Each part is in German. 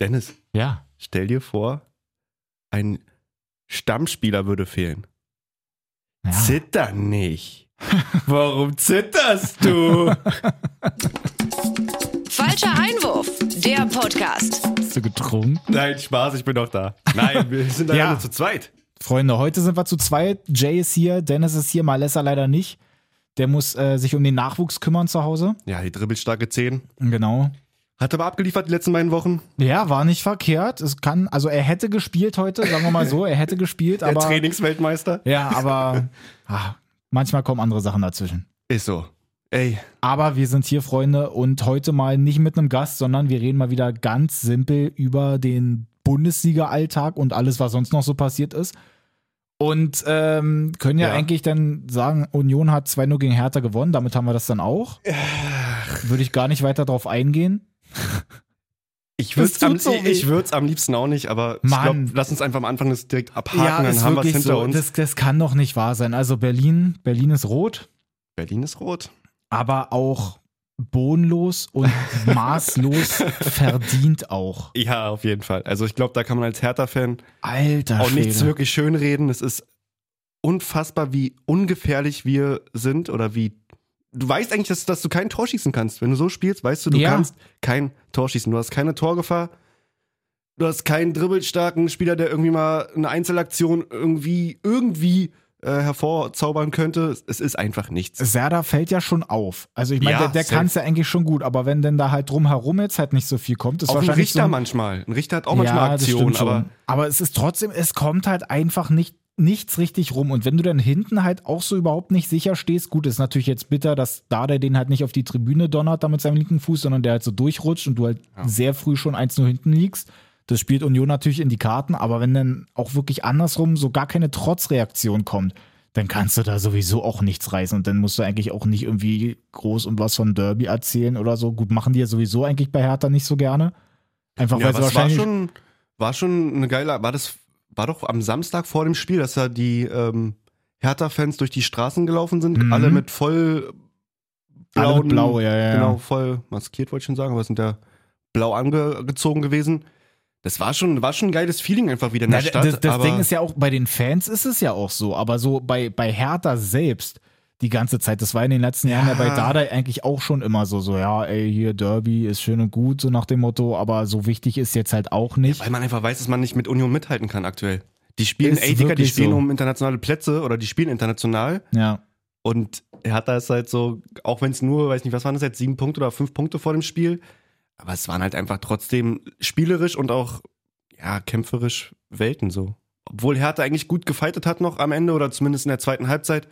Dennis, Ja. stell dir vor, ein Stammspieler würde fehlen. ja. Zitter nicht. Warum zitterst du? Falscher Einwurf, der Podcast. Hast du getrunken? Nein, Spaß, ich bin doch da. Nein, wir sind da Ja. ja nur zu zweit. Freunde, heute sind wir zu zweit. Jay ist hier, Dennis ist hier, Malessa leider nicht. Der muss äh, sich um den Nachwuchs kümmern zu Hause. Ja, die dribbelstarke 10. Genau. Hat aber abgeliefert die letzten beiden Wochen. Ja, war nicht verkehrt. Es kann, also er hätte gespielt heute, sagen wir mal so, er hätte gespielt, Der aber. Trainingsweltmeister. Ja, aber ah, manchmal kommen andere Sachen dazwischen. Ist so. Ey, Aber wir sind hier, Freunde, und heute mal nicht mit einem Gast, sondern wir reden mal wieder ganz simpel über den Bundesliga-Alltag und alles, was sonst noch so passiert ist. Und ähm, können ja, Ja. eigentlich dann sagen, Union hat 2-0 gegen Hertha gewonnen, damit haben wir das dann auch. Würde ich gar nicht weiter drauf eingehen. ich würde es am, so ich am liebsten auch nicht, aber ich Mann. glaube, lass uns einfach am Anfang das direkt abhaken, dann haben wir es hinter so. uns. Das, das kann doch nicht wahr sein. Also Berlin, Berlin ist rot, Berlin ist rot. aber auch bodenlos und maßlos verdient auch. Ja, auf jeden Fall. Also ich glaube, da kann man als Hertha-Fan auch nichts Schwede. wirklich schönreden. Es ist unfassbar, wie ungefährlich wir sind oder wie. Du weißt eigentlich, dass, dass du kein Tor schießen kannst. Wenn du so spielst, weißt du, du Ja. kannst kein Tor schießen. Du hast keine Torgefahr. Du hast keinen dribbelstarken Spieler, der irgendwie mal eine Einzelaktion irgendwie, irgendwie äh, hervorzaubern könnte. Es- ist einfach nichts. Serda fällt ja schon auf. Also ich meine, Ja, der, der kann es ja eigentlich schon gut, aber wenn denn da halt drumherum jetzt halt nicht so viel kommt, ist auch ein wahrscheinlich Richter so ein, manchmal. Ein Richter hat auch manchmal ja, Aktionen, aber aber es ist trotzdem, es kommt halt einfach nicht nichts richtig rum. Und wenn du dann hinten halt auch so überhaupt nicht sicher stehst, gut, ist natürlich jetzt bitter, dass da der den halt nicht auf die Tribüne donnert da mit seinem linken Fuß, sondern der halt so durchrutscht und du halt sehr früh schon 1-0 hinten liegst. Das spielt Union natürlich in die Karten, aber wenn dann auch wirklich andersrum so gar keine Trotzreaktion kommt, dann kannst du da sowieso auch nichts reißen und dann musst du eigentlich auch nicht irgendwie groß um was von Derby erzählen oder so. Gut, machen die ja sowieso eigentlich bei Hertha nicht so gerne. Einfach Ja, weil sie es war wahrscheinlich schon, war schon eine geile, war das, war doch am Samstag vor dem Spiel, dass da die ähm, Hertha-Fans durch die Straßen gelaufen sind, Mhm. alle mit voll alle blauen, mit blau, ja, ja. genau, voll maskiert wollte ich schon sagen, aber sind ja blau angezogen gewesen. Das war schon, war schon ein geiles Feeling einfach wieder in der Na, Stadt. das das Ding ist ja auch, bei den Fans ist es ja auch so, aber so bei, bei Hertha selbst die ganze Zeit, das war in den letzten Jahren ja bei Ja. Dada eigentlich auch schon immer so, so, ja, ey, hier Derby ist schön und gut, so nach dem Motto, aber so wichtig ist jetzt halt auch nicht. weil man einfach weiß, dass man nicht mit Union mithalten kann aktuell. Die spielen, Digga, die spielen so. um internationale Plätze oder die spielen international. Ja. Und Hertha ist halt so, auch wenn es nur, weiß nicht, was waren das jetzt, sieben Punkte oder fünf Punkte vor dem Spiel. Aber es waren halt einfach trotzdem spielerisch und auch, ja, kämpferisch Welten so. Obwohl Hertha eigentlich gut gefeitet hat noch am Ende oder zumindest in der zweiten Halbzeit.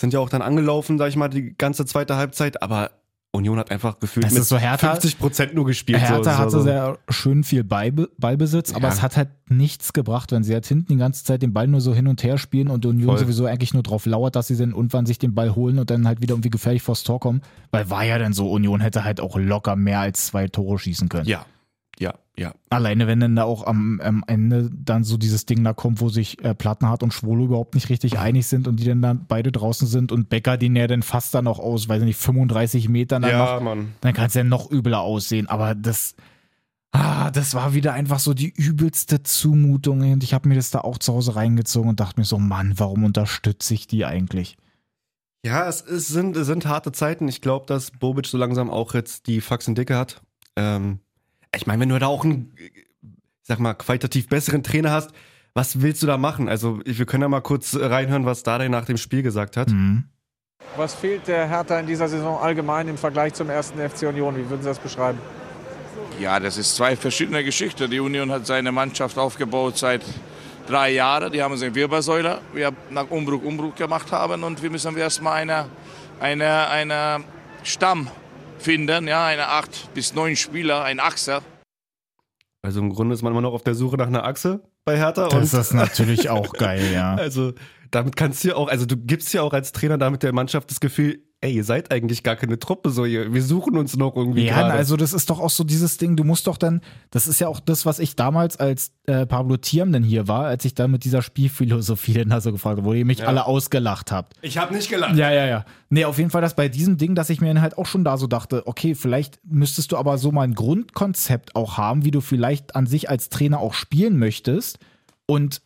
Sind ja auch dann angelaufen, sag ich mal, die ganze zweite Halbzeit. Aber Union hat einfach gefühlt Das mit so Hertha- 50 Prozent nur gespielt. Hertha so, hatte so, sehr schön viel Ballbe Ballbesitz, aber Ja. es hat halt nichts gebracht, wenn sie halt hinten die ganze Zeit den Ball nur so hin und her spielen und Union Voll. sowieso eigentlich nur drauf lauert, dass sie dann irgendwann sich den Ball holen und dann halt wieder irgendwie gefährlich vors Tor kommen. Weil war ja dann so, Union hätte halt auch locker mehr als zwei Tore schießen können. Ja, ja, ja. Alleine wenn dann da auch am, am Ende dann so dieses Ding da kommt, wo sich äh, Plattenhardt und Schwolo überhaupt nicht richtig einig sind und die dann, dann beide draußen sind und Becker den ja dann fast dann auch aus, weiß ich nicht, 35 Metern dann noch Ja, Mann. dann kann es ja noch übler aussehen. Aber das, ah, das war wieder einfach so die übelste Zumutung. Und ich habe mir das da auch zu Hause reingezogen und dachte mir so, Mann, warum unterstütze ich die eigentlich? Ja, es, ist, sind, es sind harte Zeiten. Ich glaube, dass Bobic so langsam auch jetzt die Faxen dicke hat. Ähm, ich meine, wenn du da auch einen, sag mal, qualitativ besseren Trainer hast, was willst du da machen? Also, wir können ja mal kurz reinhören, was Dardai nach dem Spiel gesagt hat. Mhm. Was fehlt der Hertha in dieser Saison allgemein im Vergleich zum ersten FC Union? Wie würden Sie das beschreiben? Ja, das ist zwei verschiedene Geschichten. Die Union hat seine Mannschaft aufgebaut seit drei Jahren. Die haben eine Wirbelsäule, wir nach Umbruch Umbruch gemacht haben und wir müssen erstmal eine, eine, eine Stamm finden, ja, eine acht bis neun Spieler, ein Achser. Also, im Grunde ist man immer noch auf der Suche nach einer Achse bei Hertha. Das und, ist natürlich auch geil, ja. Also, damit kannst du ja auch, also, du gibst ja auch als Trainer damit der Mannschaft das Gefühl, ey, ihr seid eigentlich gar keine Truppe, so, ihr, wir suchen uns noch irgendwie Ja, also das ist doch auch so dieses Ding, du musst doch dann, das ist ja auch das, was ich damals als äh, Pablo Thiam denn hier war, als ich da mit dieser Spielphilosophie dann da so gefragt habe, wo ihr mich Ja. alle ausgelacht habt. ich habe nicht gelacht. Ja, ja, ja. Nee, auf jeden Fall das bei diesem Ding, dass ich mir dann halt auch schon da so dachte, okay, vielleicht müsstest du aber so mal ein Grundkonzept auch haben, wie du vielleicht an sich als Trainer auch spielen möchtest. Und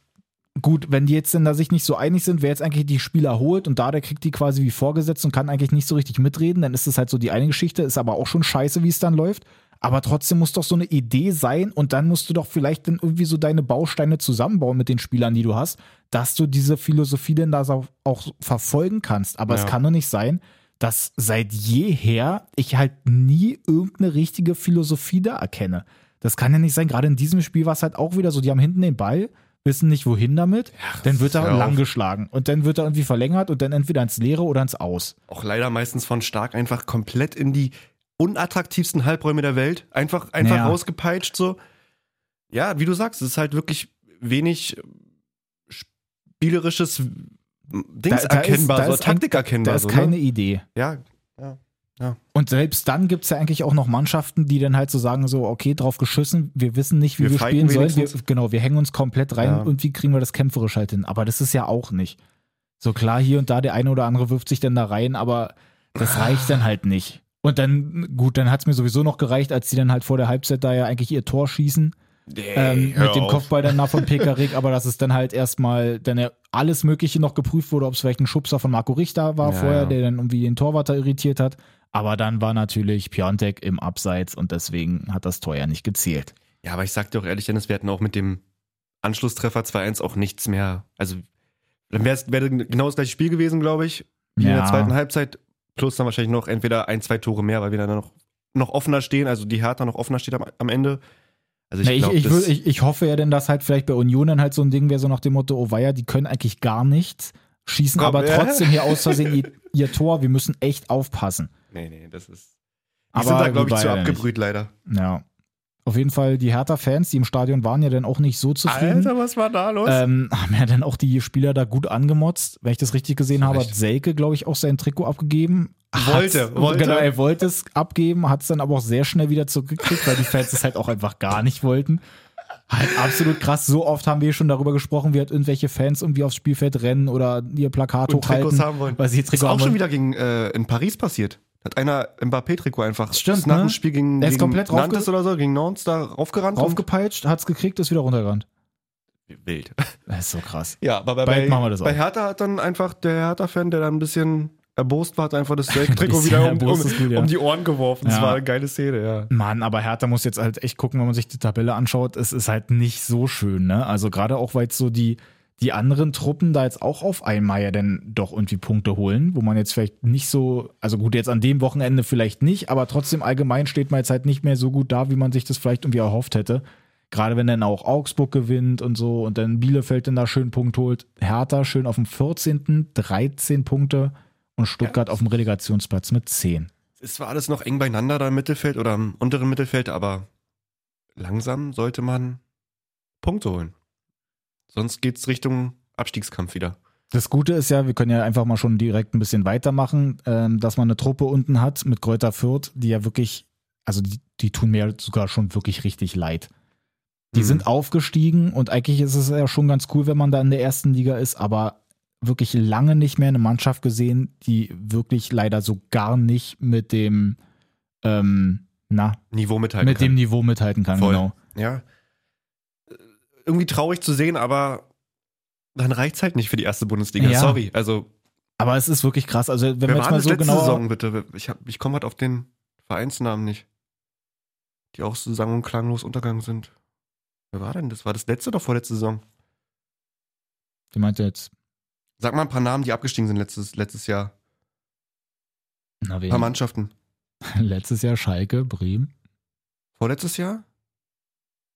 gut, wenn die jetzt dann da sich nicht so einig sind, wer jetzt eigentlich die Spieler holt und da der kriegt die quasi wie vorgesetzt und kann eigentlich nicht so richtig mitreden, dann ist das halt so die eine Geschichte, ist aber auch schon scheiße, wie es dann läuft. Aber trotzdem muss doch so eine Idee sein und dann musst du doch vielleicht dann irgendwie so deine Bausteine zusammenbauen mit den Spielern, die du hast, dass du diese Philosophie denn da auch verfolgen kannst. Aber es Ja. kann doch nicht sein, dass seit jeher ich halt nie irgendeine richtige Philosophie da erkenne. Das kann ja nicht sein. Gerade in diesem Spiel war es halt auch wieder so, die haben hinten den Ball, wissen nicht wohin damit, dann wird er hör auf. lang geschlagen und dann wird er irgendwie verlängert und dann entweder ins Leere oder ins Aus. Auch leider meistens von Stark einfach komplett in die unattraktivsten Halbräume der Welt. Einfach, einfach Ja. rausgepeitscht, so. Ja, wie du sagst, es ist halt wirklich wenig spielerisches Dings Da- da ist- erkennbar, da so ist Taktik erkennbar. Da ist so, keine ne? Idee. Ja, Und selbst dann gibt es ja eigentlich auch noch Mannschaften, die dann halt so sagen, so, okay, drauf geschissen, wir wissen nicht, wie Wir wir, spielen sollen. Wir, genau, wir hängen uns komplett rein Ja. und wie kriegen wir das kämpferisch halt hin. Aber das ist ja auch nicht. So klar, hier und da der eine oder andere wirft sich dann da rein, aber das reicht dann halt nicht. Und dann, gut, dann hat es mir sowieso noch gereicht, als die dann halt vor der Halbzeit da ja eigentlich ihr Tor schießen. ähm, hör mit dem auf. Kopfball dann nach von Pekarik, aber dass es dann halt erstmal dann ja alles Mögliche noch geprüft wurde, ob es vielleicht ein Schubser von Marco Richter war Ja, vorher, ja. der dann irgendwie den Torwart da irritiert hat. Aber dann war natürlich Piontek im Abseits und deswegen hat das Tor ja nicht gezählt. Ja, aber ich sag dir auch ehrlich, Dennis, wir hatten auch mit dem Anschlusstreffer 2-1 auch nichts mehr. Also, dann wäre es wär genau das gleiche Spiel gewesen, glaube ich. Wie in Ja. der zweiten Halbzeit. Plus dann wahrscheinlich noch entweder ein, zwei Tore mehr, weil wir dann noch, noch offener stehen, also die Hertha noch offener steht am, am Ende. Also Ich, ich, ich, glaub, ich, das- würd- ich, ich hoffe ja denn, dass halt vielleicht bei Union dann halt so ein Ding wäre, so nach dem Motto, oh weia, die können eigentlich gar nichts, schießen Komm, aber ja. trotzdem hier aus Versehen ihr, ihr Tor. Wir müssen echt aufpassen. Nee, nee, das ist. Die Aber sind da, glaube ich, zu ja nicht. abgebrüht, leider. Ja. Auf jeden Fall, die Hertha-Fans, die im Stadion waren, ja dann auch nicht so zufrieden. was war da los? Ähm, haben ja dann auch die Spieler da gut angemotzt. Wenn ich das richtig gesehen Zu habe, hat Selke, glaube ich, auch sein Trikot abgegeben. Wollte, Hat's- wollte. Genau, er wollte es abgeben, hat es dann aber auch sehr schnell wieder zurückgekriegt, weil die Fans es halt auch einfach gar nicht wollten. Halt absolut krass. So oft haben wir schon darüber gesprochen, wie halt irgendwelche Fans irgendwie aufs Spielfeld rennen oder ihr Plakat und Trikots hochhalten. haben wollen. Weil sie ihr ist Trikot auch haben schon wieder gegen, äh, in Paris passiert. Hat einer Mbappé-Trikot einfach Stimmt, nach ne? dem Spiel gegen, Er ist gegen komplett Nantes oder so, gegen Nantes da raufgerannt. Raufgepeitscht, hat es gekriegt, ist wieder runtergerannt. wild. Das ist so krass. Ja, aber bei, Bald bei, machen wir das bei auch. Hertha hat dann einfach der Hertha-Fan, der dann ein bisschen erbost war, hat einfach das Trikot wieder um, um, um die Ohren geworfen. Das Ja. war eine geile Szene, ja. Mann, aber Hertha muss jetzt halt echt gucken, wenn man sich die Tabelle anschaut. Es ist halt nicht so schön, ne? Also gerade auch, weil jetzt so die, die anderen Truppen da jetzt auch auf einmal ja dann doch irgendwie Punkte holen, wo man jetzt vielleicht nicht so, also gut, jetzt an dem Wochenende vielleicht nicht, aber trotzdem allgemein steht man jetzt halt nicht mehr so gut da, wie man sich das vielleicht irgendwie erhofft hätte. Gerade wenn dann auch Augsburg gewinnt und so und dann Bielefeld dann da schön Punkt holt. Hertha schön auf dem 14. 13 Punkte und Stuttgart auf dem Relegationsplatz mit 10. Es war alles noch eng beieinander da im Mittelfeld oder im unteren Mittelfeld, aber langsam sollte man Punkte holen. Sonst geht's Richtung Abstiegskampf wieder. Das Gute ist ja, wir können ja einfach mal schon direkt ein bisschen weitermachen, ähm, dass man eine Truppe unten hat mit Kräuter Fürth, die ja wirklich, also die, die tun mir sogar schon wirklich richtig leid. Die Mhm. sind aufgestiegen und eigentlich ist es ja schon ganz cool, wenn man da in der ersten Liga ist, aber wirklich lange nicht mehr eine Mannschaft gesehen, die wirklich leider so gar nicht mit dem, ähm, na, Niveau mithalten mit kann. dem Niveau mithalten kann, Voll. genau. Ja. Irgendwie traurig zu sehen, aber dann reicht's halt nicht für die erste Bundesliga. Ja. Sorry. Also, Aber es ist wirklich krass. Also, wenn wir jetzt mal so genau. Saison, bitte? Ich, hab- ich komme halt auf den Vereinsnamen nicht. Die auch so sang- und klanglos untergegangen sind. Wer war denn das? War das letzte oder vorletzte Saison? Wie meint ihr jetzt? Sag mal ein paar Namen, die abgestiegen sind letztes, letztes Jahr. Na, Ein wen? paar Mannschaften. Letztes Jahr Schalke, Bremen. Vorletztes Jahr?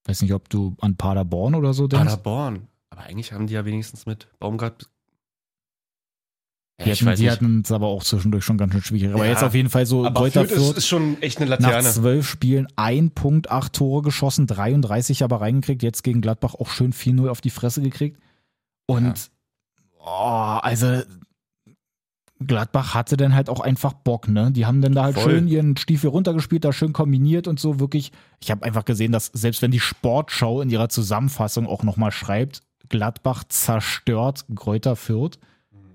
Weiß nicht, ob du an Paderborn oder so denkst. Paderborn. Aber eigentlich haben die ja wenigstens mit Baumgart. Ja, Die ich hatten, weiß die nicht. hatten es aber auch zwischendurch schon ganz schön schwierig. Aber Ja, jetzt auf jeden Fall so Aber Fürth ist, ist schon echt eine nach Laterne. zwölf Spielen ein Punkt, acht Tore geschossen, 33 aber reingekriegt. Jetzt gegen Gladbach auch schön 4-0 auf die Fresse gekriegt. Und oh, also Gladbach hatte dann halt auch einfach Bock, ne? Die haben dann da halt Voll. schön ihren Stiefel runtergespielt, da schön kombiniert und so wirklich. Ich habe einfach gesehen, dass selbst wenn die Sportschau in ihrer Zusammenfassung auch nochmal schreibt, Gladbach zerstört Kräuter Fürth,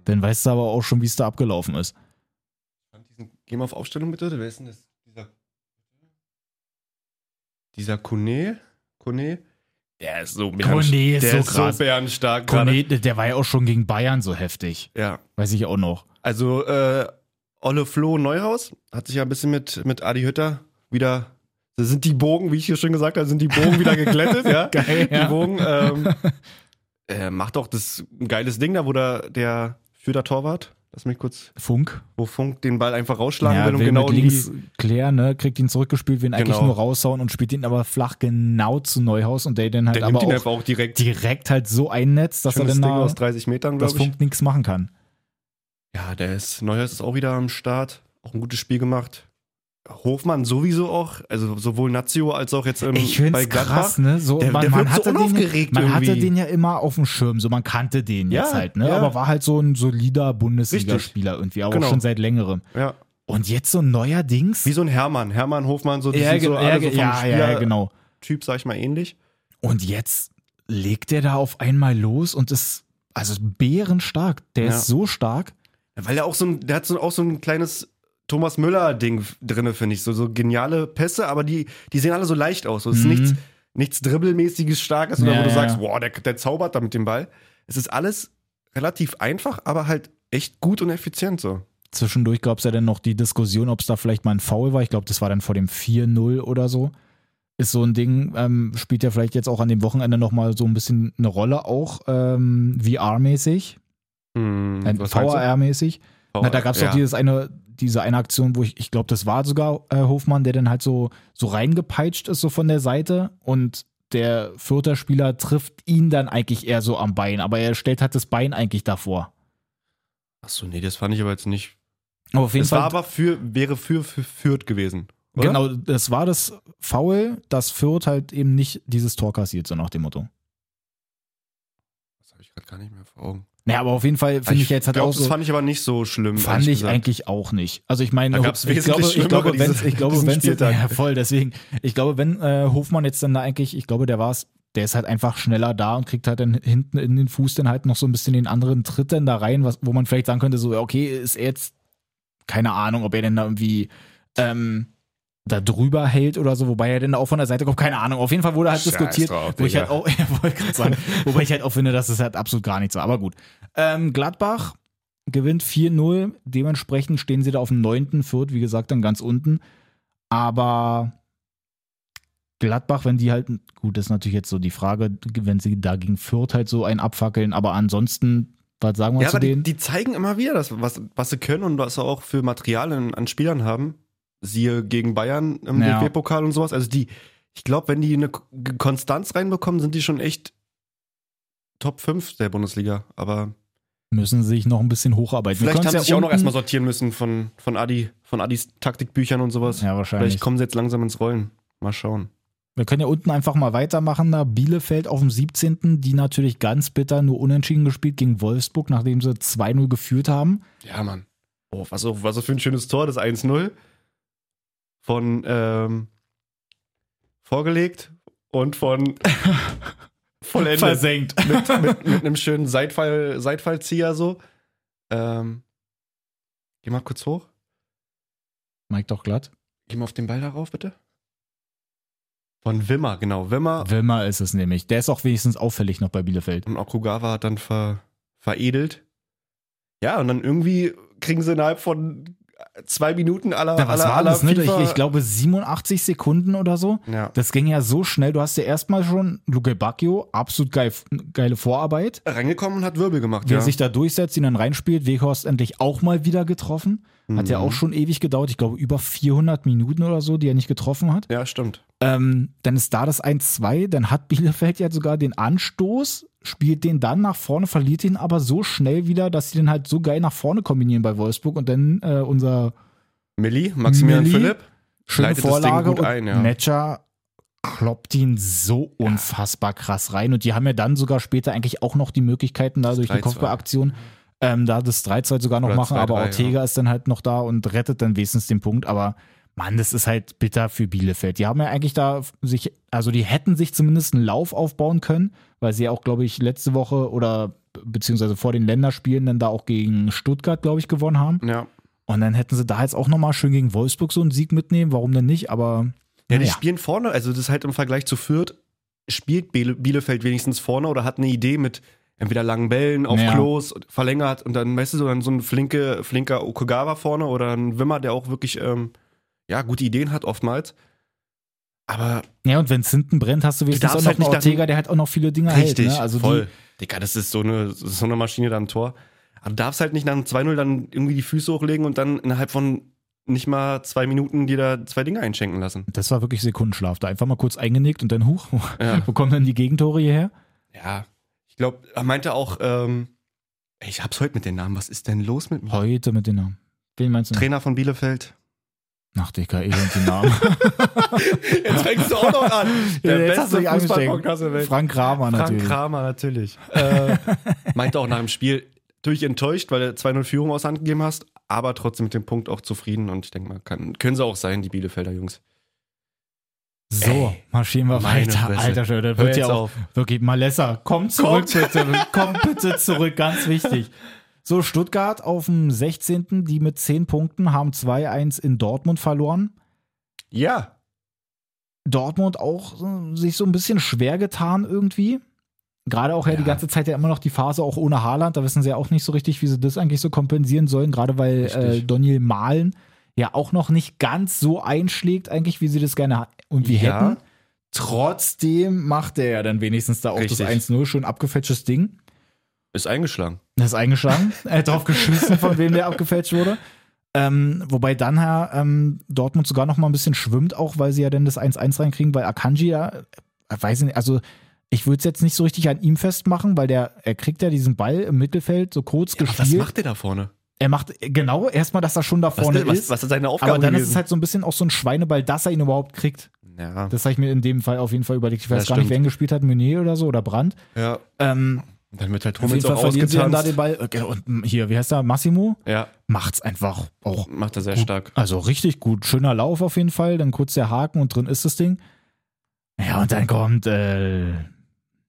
dann weißt du aber auch schon, wie es da abgelaufen ist. Geh mal auf Aufstellung bitte. Wer ist denn das? Dieser, dieser Kone? Kone? Der ist so ist der so ist krass. so bärenstark. Kone, der war ja auch schon gegen Bayern so heftig. Ja. Weiß ich auch noch. Also, äh, Olle Flo Neuhaus hat sich ja ein bisschen mit, mit Adi Hütter wieder. Das sind die Bogen, wie ich hier schon gesagt habe, sind die Bogen wieder geglättet, ja. Geil, Die ja. Bogen. Ähm, äh, macht doch das ein geiles Ding da, wo der, der Fürther Torwart, lass mich kurz, Funk. wo Funk den Ball einfach rausschlagen Ja, will und will genau links klären, ne? Kriegt ihn zurückgespielt, will ihn eigentlich Genau. nur raushauen und spielt ihn aber flach genau zu Neuhaus und der den halt Der aber auch auch direkt. direkt halt so einnetzt, dass Schönes er dann Ding da, aus 30 Metern, dass ich. Funk nichts machen kann. Ja, der ist, Neuhaus ist auch wieder am Start. Auch ein gutes Spiel gemacht. Hofmann sowieso auch, also sowohl Nazio als auch jetzt im, Ich finde bei Gladbach. krass, ne? So, Der- man, der man, wirkt so hatte den, ja- man hatte den ja immer auf dem Schirm, so man kannte den Ja, jetzt halt, ne? ja. Aber war halt so ein solider Bundesligaspieler irgendwie, aber Genau. auch schon seit längerem. Ja, Und jetzt so neuerdings. wie so ein Hermann. Hermann, Hofmann, so, die ja, sind so alle so vom ja, ja, ja, genau. Typ, sag ich mal, ähnlich. Und jetzt legt der da auf einmal los und ist also bärenstark. Der ist so stark. Weil er auch so ein, der hat so, auch so ein kleines Thomas Müller-Ding drinne, finde ich. So, so geniale Pässe, aber die, die sehen alle so leicht aus. So, es ist Mhm. nichts, nichts Dribbelmäßiges, Starkes, oder Ja, wo du ja, sagst, boah, der, der zaubert da mit dem Ball. Es ist alles relativ einfach, aber halt echt gut und effizient so. Zwischendurch gab es ja dann noch die Diskussion, ob es da vielleicht mal ein Foul war. Ich glaube, das war dann vor dem 4-0 oder so. Ist so ein Ding, ähm, spielt ja vielleicht jetzt auch an dem Wochenende nochmal so ein bisschen eine Rolle, auch ähm, VR-mäßig, Hm? VR-mäßig. Na, da gab es ja. doch dieses eine, diese eine Aktion, wo ich, ich glaube, das war sogar äh, Hofmann, der dann halt so, so reingepeitscht ist, so von der Seite und der vierte Spieler trifft ihn dann eigentlich eher so am Bein, aber er stellt halt das Bein eigentlich davor. Achso, nee, das fand ich aber jetzt nicht. Aber auf jeden Es Fall. war aber für, wäre für, für Fürth gewesen. Oder? Genau, das war das Foul, dass Fürth halt eben nicht dieses Tor kassiert, so nach dem Motto. Das habe ich gerade gar nicht mehr vor Augen. Naja, aber auf jeden Fall finde ich jetzt halt glaub, auch so. Das fand ich aber nicht so schlimm. Fand ich gesagt. eigentlich auch nicht. Also ich meine, ich glaube, ich glaube, wenn ich glaube, wenn ja, voll, deswegen, ich glaube, wenn äh, Hofmann jetzt dann da eigentlich, ich glaube, der war es, der ist halt einfach schneller da und kriegt halt dann hinten in den Fuß dann halt noch so ein bisschen den anderen Tritt dann da rein, was, wo man vielleicht sagen könnte, so, okay, ist er jetzt, keine Ahnung, ob er denn da irgendwie ähm, da drüber hält oder so, wobei er denn auch von der Seite kommt, keine Ahnung. Auf jeden Fall wurde halt Scheiß diskutiert, drauf, wo ich halt auch, ja, sagen, wobei ich halt auch finde, dass es halt absolut gar nichts war. Aber gut. Ähm, Gladbach gewinnt 4-0, dementsprechend stehen sie da auf dem neunten Fürth, wie gesagt, dann ganz unten. Aber Gladbach, wenn die halt, gut, das ist natürlich jetzt so die Frage, wenn sie da gegen Fürth halt so einen abfackeln, aber ansonsten, was sagen wir Ja, zu aber die, denen? die zeigen immer wieder, das, was, was sie können und was sie auch für Material an, an Spielern haben. Siehe gegen Bayern im Ja. DFB-Pokal und sowas. Also die, ich glaube, wenn die eine Konstanz reinbekommen, sind die schon echt Top 5 der Bundesliga. Aber Müssen sich noch ein bisschen hocharbeiten. Vielleicht haben sie ja sich auch noch erstmal sortieren müssen von, von Adi, von Adis Taktikbüchern und sowas. Ja, wahrscheinlich. Vielleicht kommen sie jetzt langsam ins Rollen. Mal schauen. Wir können ja unten einfach mal weitermachen. Da Bielefeld auf dem 17. Die natürlich ganz bitter nur unentschieden gespielt gegen Wolfsburg, nachdem sie 2-0 geführt haben. Ja, Mann. Oh, was, auch- was auch für ein schönes Tor, das 1-0. Von ähm, vorgelegt und von vollendet. Versenkt. mit, mit, mit einem schönen Seitfall, Seitfallzieher so. Ähm, geh mal kurz hoch. Mike doch glatt. Geh mal auf den Ball darauf, bitte. Von Wimmer, genau. Wimmer Wilmer ist es nämlich. Der ist auch wenigstens auffällig noch bei Bielefeld. und Okugawa hat dann ver, veredelt. Ja, und dann irgendwie kriegen sie innerhalb von zwei Minuten aller, Ja, was aller, war das? Ne? Ich, ich glaube 87 Sekunden oder so. ja. Das ging ja so schnell. Du hast ja erstmal schon Luke Bacchio, absolut geil, geile Vorarbeit. reingekommen und hat Wirbel gemacht. Wie ja. sich da durchsetzt, ihn dann reinspielt. Weghorst endlich auch mal wieder getroffen. Hat ja Mhm. auch schon ewig gedauert. Ich glaube über 400 Minuten oder so, die er nicht getroffen hat. Ja, stimmt. Ähm, dann ist da das 1-2, dann hat Bielefeld ja sogar den Anstoß, spielt den dann nach vorne, verliert ihn aber so schnell wieder, dass sie den halt so geil nach vorne kombinieren bei Wolfsburg und dann äh, unser Milli, Maximilian Milli, Philipp. schöne Leitet das Ding Vorlage gut und ein, ja. Metscher kloppt ihn so unfassbar krass rein und die haben ja dann sogar später eigentlich auch noch die Möglichkeiten dadurch die 3-2. Kopfballaktion ähm, da das 3-2 sogar noch Oder machen, 2-3, aber Ortega ja. ist dann halt noch da und rettet dann wenigstens den Punkt. Aber Mann, das ist halt bitter für Bielefeld. Die haben ja eigentlich da sich, also die hätten sich zumindest einen Lauf aufbauen können, weil sie ja auch, glaube ich, letzte Woche oder beziehungsweise vor den Länderspielen dann da auch gegen Stuttgart, glaube ich, gewonnen haben. Ja. Und dann hätten sie da jetzt auch nochmal schön gegen Wolfsburg so einen Sieg mitnehmen. Warum denn nicht? Aber Ja, die naja. spielen vorne, also das ist halt im Vergleich zu Fürth, spielt Biele- Bielefeld wenigstens vorne oder hat eine Idee mit entweder langen Bällen auf Ja. Klos, verlängert und dann, weißt du, so dann so ein flinke, flinker Okugawa vorne oder ein Wimmer, der auch wirklich, ähm, ja, gute Ideen hat oftmals. Aber Ja, und wenn es hinten brennt, hast du wenigstens auch noch halt einen Ortega, der halt auch noch viele Dinge richtig, hält. Ne? Also voll. Digga, das ist so eine, so eine Maschine da am Tor. Aber du darfst halt nicht nach einem 2-0 dann irgendwie die Füße hochlegen und dann innerhalb von nicht mal zwei Minuten dir da zwei Dinge einschenken lassen. Die, das war wirklich Sekundenschlaf. Da einfach mal kurz eingenickt und dann, huch, Ja. wo kommen denn die Gegentore hierher? Ja, ich glaube, er meinte auch, ähm, ich hab's heute mit den Namen, was ist denn los mit mir? Heute mit den Namen. Wen meinst du? Trainer von Bielefeld. Ach, Dicker, eh und die Namen. Jetzt fängst du auch noch an. Ja, jetzt hast du dich angesteckt. der Welt. Frank Kramer Frank natürlich. Kramer, natürlich. Äh, meinte auch nach dem Spiel, natürlich enttäuscht, weil du 2-0 Führung aus der Hand gegeben hast, aber trotzdem mit dem Punkt auch zufrieden und ich denke mal, kann, können sie auch sein, die Bielefelder Jungs. So, Ey, marschieren wir weiter. Fresse. Alter Schwede, das wird ja auch auf. wirklich Malessa. Komm zurück, bitte. Komm bitte zurück, ganz wichtig. So, Stuttgart auf dem 16. Die mit 10 Punkten haben 2-1 in Dortmund verloren. Ja. Dortmund auch äh, sich so ein bisschen schwer getan irgendwie. Gerade auch ja, die Ja. ganze Zeit ja immer noch die Phase auch ohne Haaland. Da wissen sie ja auch nicht so richtig, wie sie das eigentlich so kompensieren sollen. Gerade weil äh. Daniel Mahlen ja auch noch nicht ganz so einschlägt, eigentlich, wie sie das gerne ha- irgendwie Ja. hätten. Trotzdem macht er ja dann wenigstens da auch Richtig. das 1-0, schon abgefälschtes Ding. Ist eingeschlagen. Ist eingeschlagen. er hat drauf geschissen, von wem der abgefälscht wurde. Ähm, wobei dann Herr ähm, Dortmund sogar noch mal ein bisschen schwimmt, auch weil sie ja dann das 1-1 reinkriegen, weil Akanji ja, äh, weiß ich nicht, also ich würde es jetzt nicht so richtig an ihm festmachen, weil der, er kriegt ja diesen Ball im Mittelfeld so kurz Ja, was gespielt. macht der da vorne? Er macht genau erstmal, dass er schon da Was, vorne was, ist. was ist seine Aufgabe aber dann ist gewesen? es halt so ein bisschen auch so ein Schweineball, dass er ihn überhaupt kriegt. ja. Das habe ich mir in dem Fall auf jeden Fall überlegt. Ich weiß Das gar nicht, stimmt. wer ihn gespielt hat, Meunier oder so oder Brandt. ja. Ähm, Dann wird halt auf jeden Hummels Fall auch verlieren sie dann da den ausgetanzt. Ball. Okay, Und mm, hier, wie heißt er? Massimo? Ja, Macht's einfach auch macht er sehr Gut. stark. Also richtig gut. Schöner Lauf auf jeden Fall. Dann kurz der Haken und drin ist das Ding. Ja, und dann kommt äh,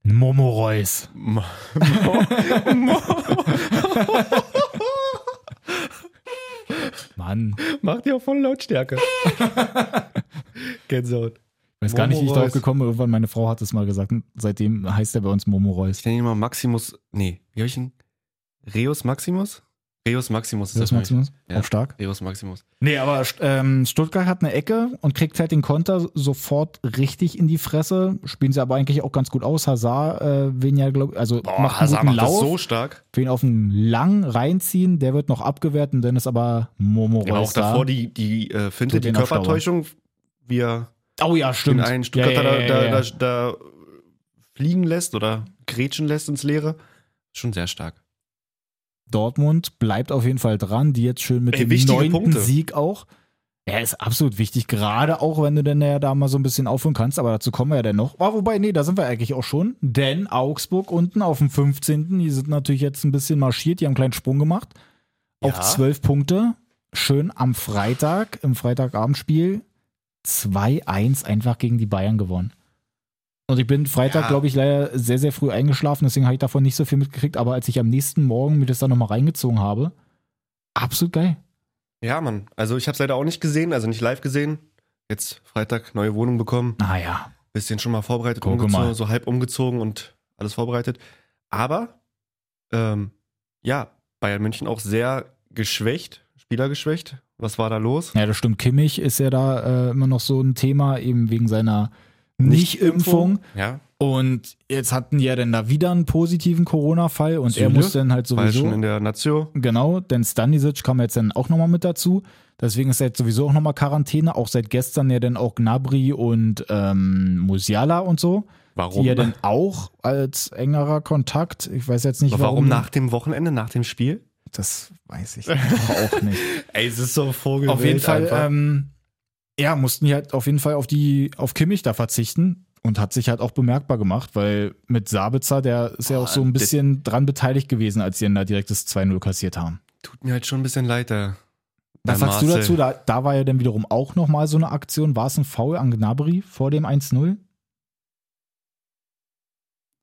Momo Reus. Mo- Mann, Macht die auch voll Lautstärke. Gänsehaut. ich weiß gar nicht, wie ich Momo darauf gekommen bin. Irgendwann meine Frau hat es mal gesagt. Und seitdem heißt er bei uns Momo Reus. Ich nenne ihn mal Maximus. Nee, wie hab ich ihn? Reus Maximus? Reus Maximus ist Das das Maximus? Ja. Auch stark. Reus Maximus. Nee, aber ähm, Stuttgart hat eine Ecke und kriegt halt den Konter sofort richtig in die Fresse. Spielen sie aber eigentlich auch ganz gut aus. Hazard, äh, wen ja, glaub, also macht einen Hazard guten macht das Lauf. so stark. Wen auf einen lang reinziehen, der wird noch abgewehrt und dann ist aber Momo Ja, aber Reus auch davor da. die, die äh, Finte, die den. Körpertäuschung, wie er Oh ja, den stimmt. einen Stuttgarter ja, ja, ja, da, da, da, da fliegen lässt oder grätschen lässt ins Leere. Schon sehr stark. Dortmund bleibt auf jeden Fall dran, die jetzt schön mit Ey, dem neunten. Sieg auch. Ja, ist absolut wichtig, gerade auch, wenn du denn ja da mal so ein bisschen aufholen kannst, aber dazu kommen wir ja dann noch. Ah, wobei, nee, da sind wir eigentlich auch schon, denn Augsburg unten auf dem 15., die sind natürlich jetzt ein bisschen marschiert, die haben einen kleinen Sprung gemacht auf Ja. 12 Punkte. Schön am Freitag, im Freitagabendspiel 2-1 einfach gegen die Bayern gewonnen. Und ich bin Freitag, Ja. glaube ich, leider sehr, sehr früh eingeschlafen, deswegen habe ich davon nicht so viel mitgekriegt, aber als ich am nächsten Morgen mir das dann nochmal reingezogen habe, absolut geil. Ja, Mann. Also ich habe es leider auch nicht gesehen, also nicht live gesehen. Jetzt Freitag neue Wohnung bekommen. Naja, bisschen schon mal vorbereitet, Gucke umgezogen, mal. so halb umgezogen und alles vorbereitet. Aber ähm, ja, Bayern München auch sehr geschwächt, Spieler geschwächt. Was war da los? ja, das stimmt. Kimmich ist ja da äh, immer noch so ein Thema, eben wegen seiner Nicht-Impfung. Ja, Und jetzt hatten die ja dann da wieder einen positiven Corona-Fall und er Süle muss dann halt war ja schon sowieso. in der Nation. Genau, denn Stanisic kam jetzt dann auch nochmal mit dazu. Deswegen ist er jetzt sowieso auch nochmal Quarantäne. Auch seit gestern ja dann auch Gnabry und ähm, Musiala und so. Warum? Die ja dann auch als engerer Kontakt. Ich weiß jetzt nicht, Aber warum. warum nach dem Wochenende, nach dem Spiel? Das weiß ich auch nicht. Ey, es ist so Vogel. auf jeden Fall, ähm, ja, mussten die halt auf jeden Fall auf die, auf Kimmich da verzichten. Und hat sich halt auch bemerkbar gemacht, weil mit Sabitzer, der ist ja auch so ein das- bisschen dran beteiligt gewesen, als sie dann da direkt das 2-0 kassiert haben. Tut mir halt schon ein bisschen leid, der. Was der sagst du Marcel. dazu? Da, da war ja dann wiederum auch nochmal so eine Aktion. War es ein Foul an Gnabry vor dem 1-0?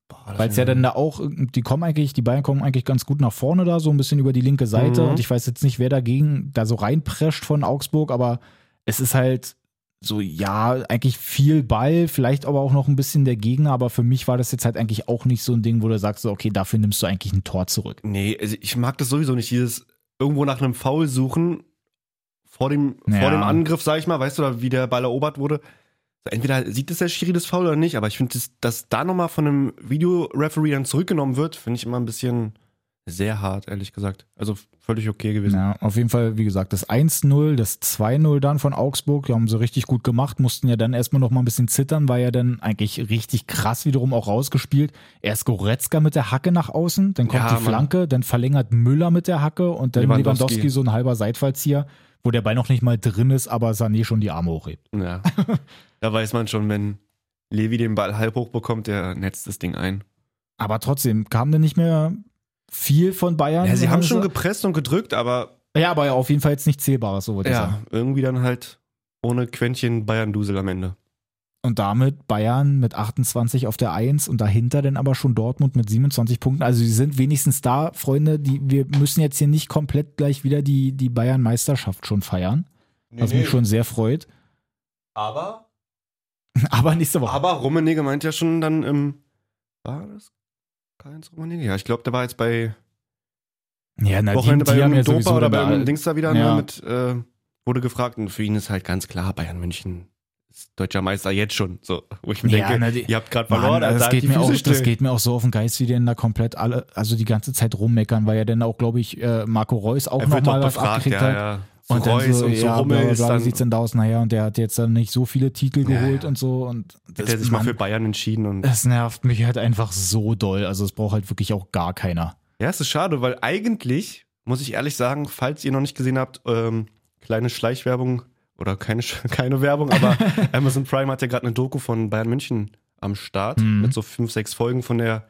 Boah, das Weil es ja dann da auch, die kommen eigentlich, die Bayern kommen eigentlich ganz gut nach vorne da, so ein bisschen über die linke Seite. Mhm. Und ich weiß jetzt nicht, wer dagegen da so reinprescht von Augsburg, aber es ist halt so, ja, eigentlich viel Ball, vielleicht aber auch noch ein bisschen der Gegner, aber für mich war das jetzt halt eigentlich auch nicht so ein Ding, wo du sagst, so, okay, dafür nimmst du eigentlich ein Tor zurück. Nee, also ich mag das sowieso nicht, dieses irgendwo nach einem Foul suchen vor dem, Ja. vor dem Angriff, sag ich mal, weißt du, da, wie der Ball erobert wurde. Entweder sieht es der Schiri das Foul oder nicht, aber ich finde, dass, dass da nochmal von einem Videoreferee dann zurückgenommen wird, finde ich immer ein bisschen sehr hart, ehrlich gesagt. Also völlig okay gewesen. Ja, auf jeden Fall, wie gesagt, das 1-0, das 2-0 dann von Augsburg, die haben sie richtig gut gemacht, mussten ja dann erstmal noch mal ein bisschen zittern, war ja dann eigentlich richtig krass wiederum auch rausgespielt. Erst Goretzka mit der Hacke nach außen, dann kommt Ja, die Mann. Flanke, dann verlängert Müller mit der Hacke und dann Lewandowski, Lewandowski so ein halber Seitfallzieher, wo der Ball noch nicht mal drin ist, aber Sané schon die Arme hochhebt. Ja. da weiß man schon, wenn Levi den Ball halb hoch bekommt, der netzt das Ding ein. Aber trotzdem kam dann nicht mehr viel von Bayern. Ja, sie haben schon Also- gepresst und gedrückt, aber Ja, aber auf jeden Fall jetzt nicht Zählbares, so würde ich sagen. ja, irgendwie dann halt ohne Quäntchen Bayern-Dusel am Ende. Und damit Bayern mit 28 auf der 1 und dahinter dann aber schon Dortmund mit 27 Punkten. Also sie sind wenigstens da, Freunde, die, wir müssen jetzt hier nicht komplett gleich wieder die, die Bayern-Meisterschaft schon feiern. Was mich schon sehr freut. Aber Aber nächste Woche. Aber Rummenigge meint ja schon dann im. War das Karl-Heinz Rummenigge? Ja, ich glaube, der war jetzt bei ja, na, Wochenende die, bei die ja irgendeinem Dopa oder bei irgendeinem Dings da wieder Ja. ne, mit, äh, wurde gefragt und für ihn ist halt ganz klar, Bayern München ist deutscher Meister jetzt schon. So, wo ich mir Ja, denke, na, die- ihr habt gerade Mann, verloren, also Alter, das, geht mir auch, das geht mir auch so auf den Geist, wie denn da komplett alle, also die ganze Zeit rummeckern, weil ja dann auch, glaube ich, äh, Marco Reus auch nochmal was abgekriegt ja, hat. ja. Und dann Reus so, und so ja, Rummel ist bla, wie dann, sieht's denn da aus? Naja, und der hat jetzt dann nicht so viele Titel Ja, geholt ja. und so. Und hat er sich mal für Bayern entschieden und Es nervt mich halt einfach so doll. Also es braucht halt wirklich auch gar keiner. Ja, es ist schade, weil eigentlich, muss ich ehrlich sagen, falls ihr noch nicht gesehen habt, ähm, kleine Schleichwerbung oder keine, keine Werbung, aber Amazon Prime hat ja gerade eine Doku von Bayern München am Start Mhm. mit so fünf, sechs Folgen von der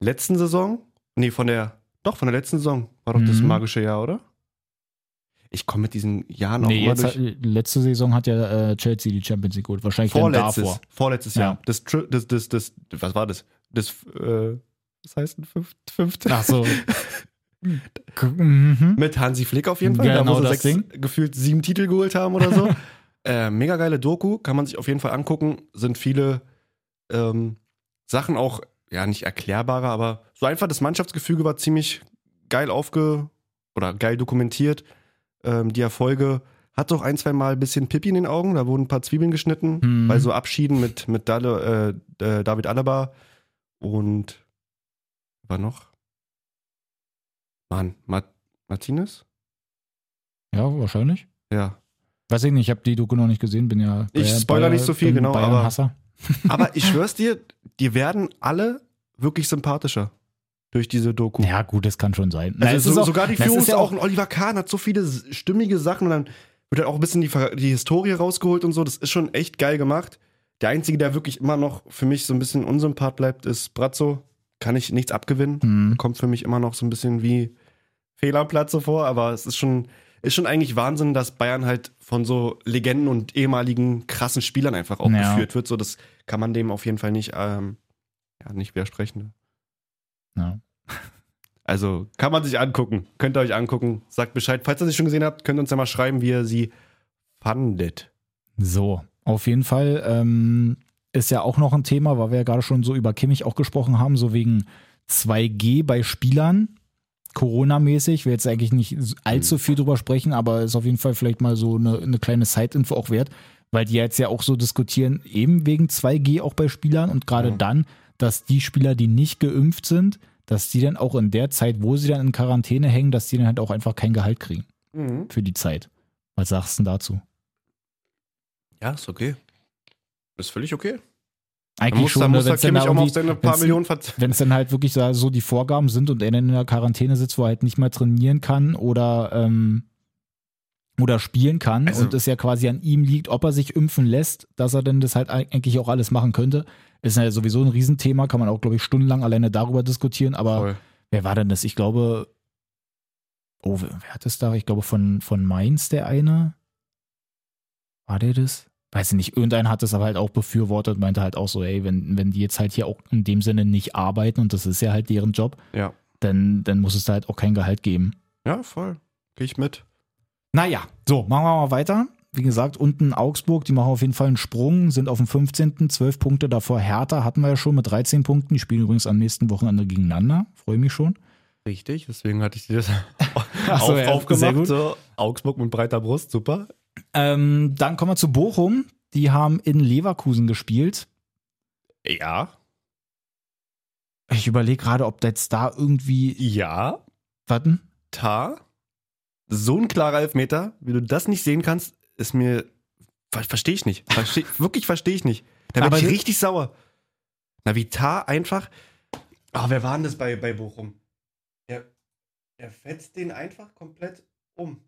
letzten Saison. Nee, von der, doch, von der letzten Saison. War doch das Mhm. magische Jahr, oder? Ich komme mit diesen Jahren auch Nee, immer durch. hat, letzte Saison hat ja äh, Chelsea die Champions League geholt. Wahrscheinlich Vorletztes, davor. vorletztes Ja. Jahr. Das, Tri- das, das, das, was war das? Das, äh, was heißt ein fünf, fünfte? Ach so. mhm. Mit Hansi Flick auf jeden Fall. Genau da muss er das sechs, Ding. gefühlt sieben Titel geholt haben oder so. äh, mega geile Doku, kann man sich auf jeden Fall angucken. Sind viele ähm, Sachen auch, ja, nicht erklärbarer, aber so einfach das Mannschaftsgefüge war ziemlich geil aufge- oder geil dokumentiert. Ähm, die Erfolge hat doch ein, zwei Mal ein bisschen Pipi in den Augen, da wurden ein paar Zwiebeln geschnitten, Mhm. bei so Abschieden mit, mit Dale, äh, äh, David Alaba und war noch? Mann, Ma Martinez? Ja, wahrscheinlich. Ja. Weiß ich nicht, ich habe die Doku noch nicht gesehen, bin ja. Ich spoiler nicht so viel, genau, aber-. Aber ich schwör's dir, die werden alle wirklich sympathischer durch diese Doku. Ja, gut, das kann schon sein. Also es so, auch- sogar die das ist ja auch ein Oliver Kahn hat so viele stimmige Sachen und dann wird halt auch ein bisschen die, die Historie rausgeholt und so. Das ist schon echt geil gemacht. Der Einzige, der wirklich immer noch für mich so ein bisschen unsympath bleibt, ist Brazzo. Kann ich nichts abgewinnen. Hm. Kommt für mich immer noch so ein bisschen wie Fehl am Platz so vor, aber es ist schon, ist schon eigentlich Wahnsinn, dass Bayern halt von so Legenden und ehemaligen krassen Spielern einfach auch Ja. geführt wird. So, das kann man dem auf jeden Fall nicht, ähm, ja, nicht widersprechen. Ja. Also kann man sich angucken. Könnt ihr euch angucken. Sagt Bescheid. Falls ihr sie schon gesehen habt, könnt ihr uns ja mal schreiben, wie ihr sie fandet. So, auf jeden Fall ähm, ist ja auch noch ein Thema, weil wir ja gerade schon so über Kimmich auch gesprochen haben, so wegen 2G bei Spielern. Corona-mäßig, will jetzt eigentlich nicht allzu viel drüber sprechen, aber ist auf jeden Fall vielleicht mal so eine, eine kleine Side-Info auch wert, weil die jetzt ja auch so diskutieren, eben wegen 2G auch bei Spielern und gerade Ja. dann, dass die Spieler, die nicht geimpft sind, dass die dann auch in der Zeit, wo sie dann in Quarantäne hängen, dass die dann halt auch einfach kein Gehalt kriegen für die Zeit. Was sagst du denn dazu? Ja, ist okay. Ist völlig okay. Eigentlich muss, schon, da muss ne, der wenn's dann da auch mal auf irgendwie- seine paar wenn's- Millionen verz Wenn es dann halt wirklich so- so die Vorgaben sind und er dann in der Quarantäne sitzt, wo er halt nicht mehr trainieren kann oder ähm, oder spielen kann Also- und es ja quasi an ihm liegt, ob er sich impfen lässt, dass er denn das halt eigentlich auch alles machen könnte. Ist ja sowieso ein Riesenthema, kann man auch, glaube ich, stundenlang alleine darüber diskutieren, aber Voll. wer war denn das? Ich glaube, oh, wer hat das da? Ich glaube von, von Mainz der eine. War der das? Weiß ich nicht, irgendeiner hat das aber halt auch befürwortet, meinte halt auch so, ey, wenn, wenn die jetzt halt hier auch in dem Sinne nicht arbeiten und das ist ja halt deren Job, Ja. dann, dann muss es da halt auch kein Gehalt geben. Ja, voll. Gehe ich mit. Naja, so, machen wir mal weiter. Wie gesagt, unten Augsburg, die machen auf jeden Fall einen Sprung, sind auf dem 15. 12 Punkte davor. Hertha hatten wir ja schon mit 13 Punkten. Die spielen übrigens am nächsten Wochenende gegeneinander. Freue mich schon. Richtig, deswegen hatte ich dir das so, auf, ja, aufgemacht. So, Augsburg mit breiter Brust, super. Ähm, dann kommen wir zu Bochum. Die haben in Leverkusen gespielt. Ja. Ich überlege gerade, ob jetzt da irgendwie. Ja. Warten. Tar. So ein klarer Elfmeter, wie du das nicht sehen kannst, ist mir. ver- Verstehe ich nicht. Versteh, wirklich verstehe ich nicht. Da bin Aber ich richtig sauer. Na, wie Tar einfach. Ah, wer war denn das bei, bei Bochum? Der, der fetzt den einfach komplett um.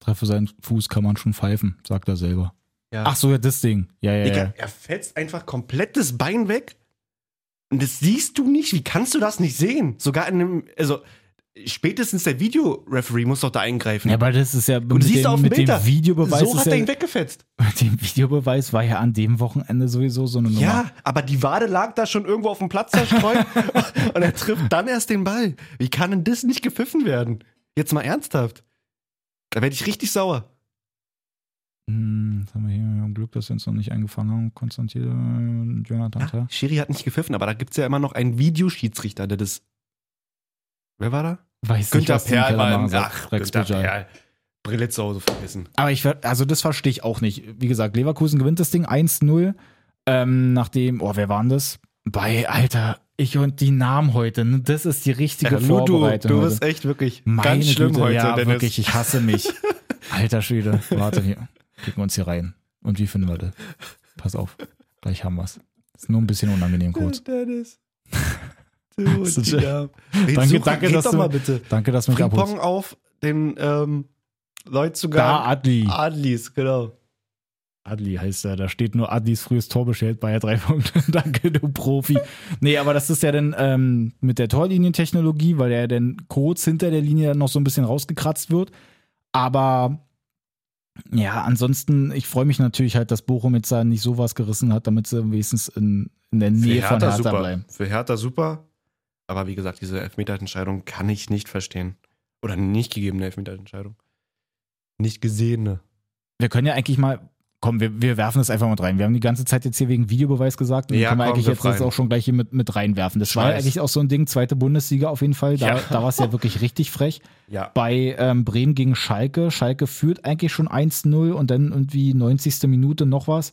Treffe seinen Fuß kann man schon pfeifen, sagt er selber. Ja. Ach so, ja, das Ding. Ja, ja, Digga, ja. er fetzt einfach komplett das Bein weg. Und das siehst du nicht. Wie kannst du das nicht sehen? Sogar in einem, also spätestens der Videoreferee muss doch da eingreifen. Ja, aber das ist ja Und du mit, siehst dem, auf dem mit Bild dem Videobeweis. so hat er ihn weggefetzt. Mit dem Videobeweis war ja an dem Wochenende sowieso so eine Nummer. Ja, aber die Wade lag da schon irgendwo auf dem Platz zerstreut und er trifft dann erst den Ball. Wie kann denn das nicht gepfiffen werden? Jetzt mal ernsthaft. Da werde ich richtig sauer. Hm, jetzt haben wir hier wir haben Glück, dass wir uns noch nicht eingefangen haben. Konstantin äh, Jonathan. Ja. Schiri hat nicht gepfiffen, aber da gibt es ja immer noch einen Videoschiedsrichter, der das. Wer war da? Weiß Günther im Perl war im, ach, Rex Günther. Perl. Brille zu Hause vergessen. Aber ich, also das verstehe ich auch nicht. Wie gesagt, Leverkusen gewinnt das Ding 1-0. Ähm, nachdem, oh, wer war denn das? Bei, Alter, ich und die Namen heute, ne? das ist die richtige Ja, du, Vorbereitung. du heute. bist echt wirklich Meine ganz schlimm Güte, heute, Ja, Dennis. wirklich, ich hasse mich. Alter Schwede, warte hier. Klicken wir uns hier rein. Und wie finden wir das? Pass auf, gleich haben wir's. Ist nur ein bisschen unangenehm kurz. Dennis. Du, So. Namen. Danke, Such- danke, dass doch du- mal bitte. Danke, dass du mich abholst. Pong auf den ähm, Leut Da, sogar. Adli. Adlis, genau. Adli heißt er. Da steht nur Adlis frühes Tor bestellt bei drei Punkte. Danke, du Profi. Nee, aber das ist ja dann ähm, mit der Torlinientechnologie, weil er dann kurz hinter der Linie dann noch so ein bisschen rausgekratzt wird. Aber ja, ansonsten, ich freue mich natürlich halt, dass Bochum jetzt da nicht sowas gerissen hat, damit sie wenigstens in, in der Nähe von Hertha super. bleiben. Für Hertha super. Aber wie gesagt, diese Elfmeterentscheidung kann ich nicht verstehen. Oder nicht gegebene Elfmeterentscheidung. Nicht gesehene. Wir können ja eigentlich mal, komm, wir, wir werfen das einfach mal rein. Wir haben die ganze Zeit jetzt hier wegen Videobeweis gesagt. Und Ja, können wir eigentlich wir jetzt das freien. auch schon gleich hier mit, mit reinwerfen. Das Ich war eigentlich auch so ein Ding, zweite Bundesliga auf jeden Fall. Da, Ja. da war es ja wirklich richtig frech. Ja. Bei ähm, Bremen gegen Schalke. Schalke führt eigentlich schon 1-0 und dann irgendwie 90. Minute noch was.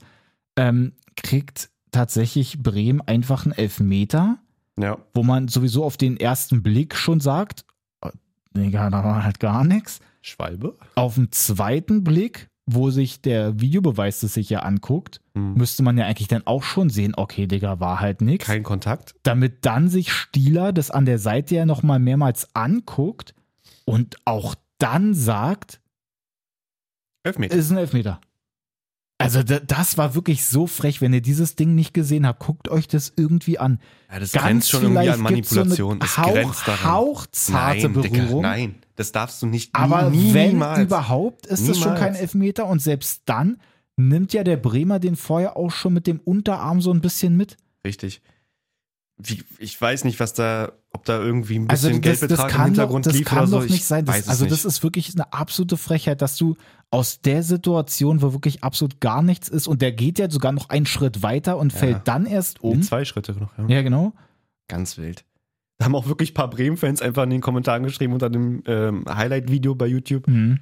Ähm, kriegt tatsächlich Bremen einfach einen Elfmeter, Ja. wo man sowieso auf den ersten Blick schon sagt, oh, Digga, da war halt gar nichts. Schwalbe? Auf den zweiten Blick, wo sich der Videobeweis das sich ja anguckt, Hm. müsste man ja eigentlich dann auch schon sehen, okay, Digga, war halt nichts. Kein Kontakt. Damit dann sich Stieler das an der Seite ja nochmal mehrmals anguckt und auch dann sagt, Elfmeter. es ist ein Elfmeter. Also da- das war wirklich so frech, wenn ihr dieses Ding nicht gesehen habt, guckt euch das irgendwie an. Ja, das Ganz grenzt schon irgendwie an so Manipulation. es Hauch- grenzt daran. hauchzarte nein, Dicker, Berührung. nein, das darfst du nicht. Aber nie, wenn niemals. überhaupt, ist das schon Niemals. kein Elfmeter und selbst dann nimmt ja der Bremer den vorher auch schon mit dem Unterarm so ein bisschen mit. Richtig. Wie, ich weiß nicht, was da, ob da irgendwie ein Also bisschen das, das Geldbetrag im kann, doch, Hintergrund das lief kann oder so. doch nicht ich sein. Das, also nicht. das ist wirklich eine absolute Frechheit, dass du aus der Situation, wo wirklich absolut gar nichts ist und der geht ja sogar noch einen Schritt weiter und Ja. fällt dann erst Nee, um. Zwei Schritte noch, ja. Ja, genau. Ganz wild. Da haben auch wirklich ein paar Bremen-Fans einfach in den Kommentaren geschrieben unter dem ähm, Highlight-Video bei YouTube. Mhm.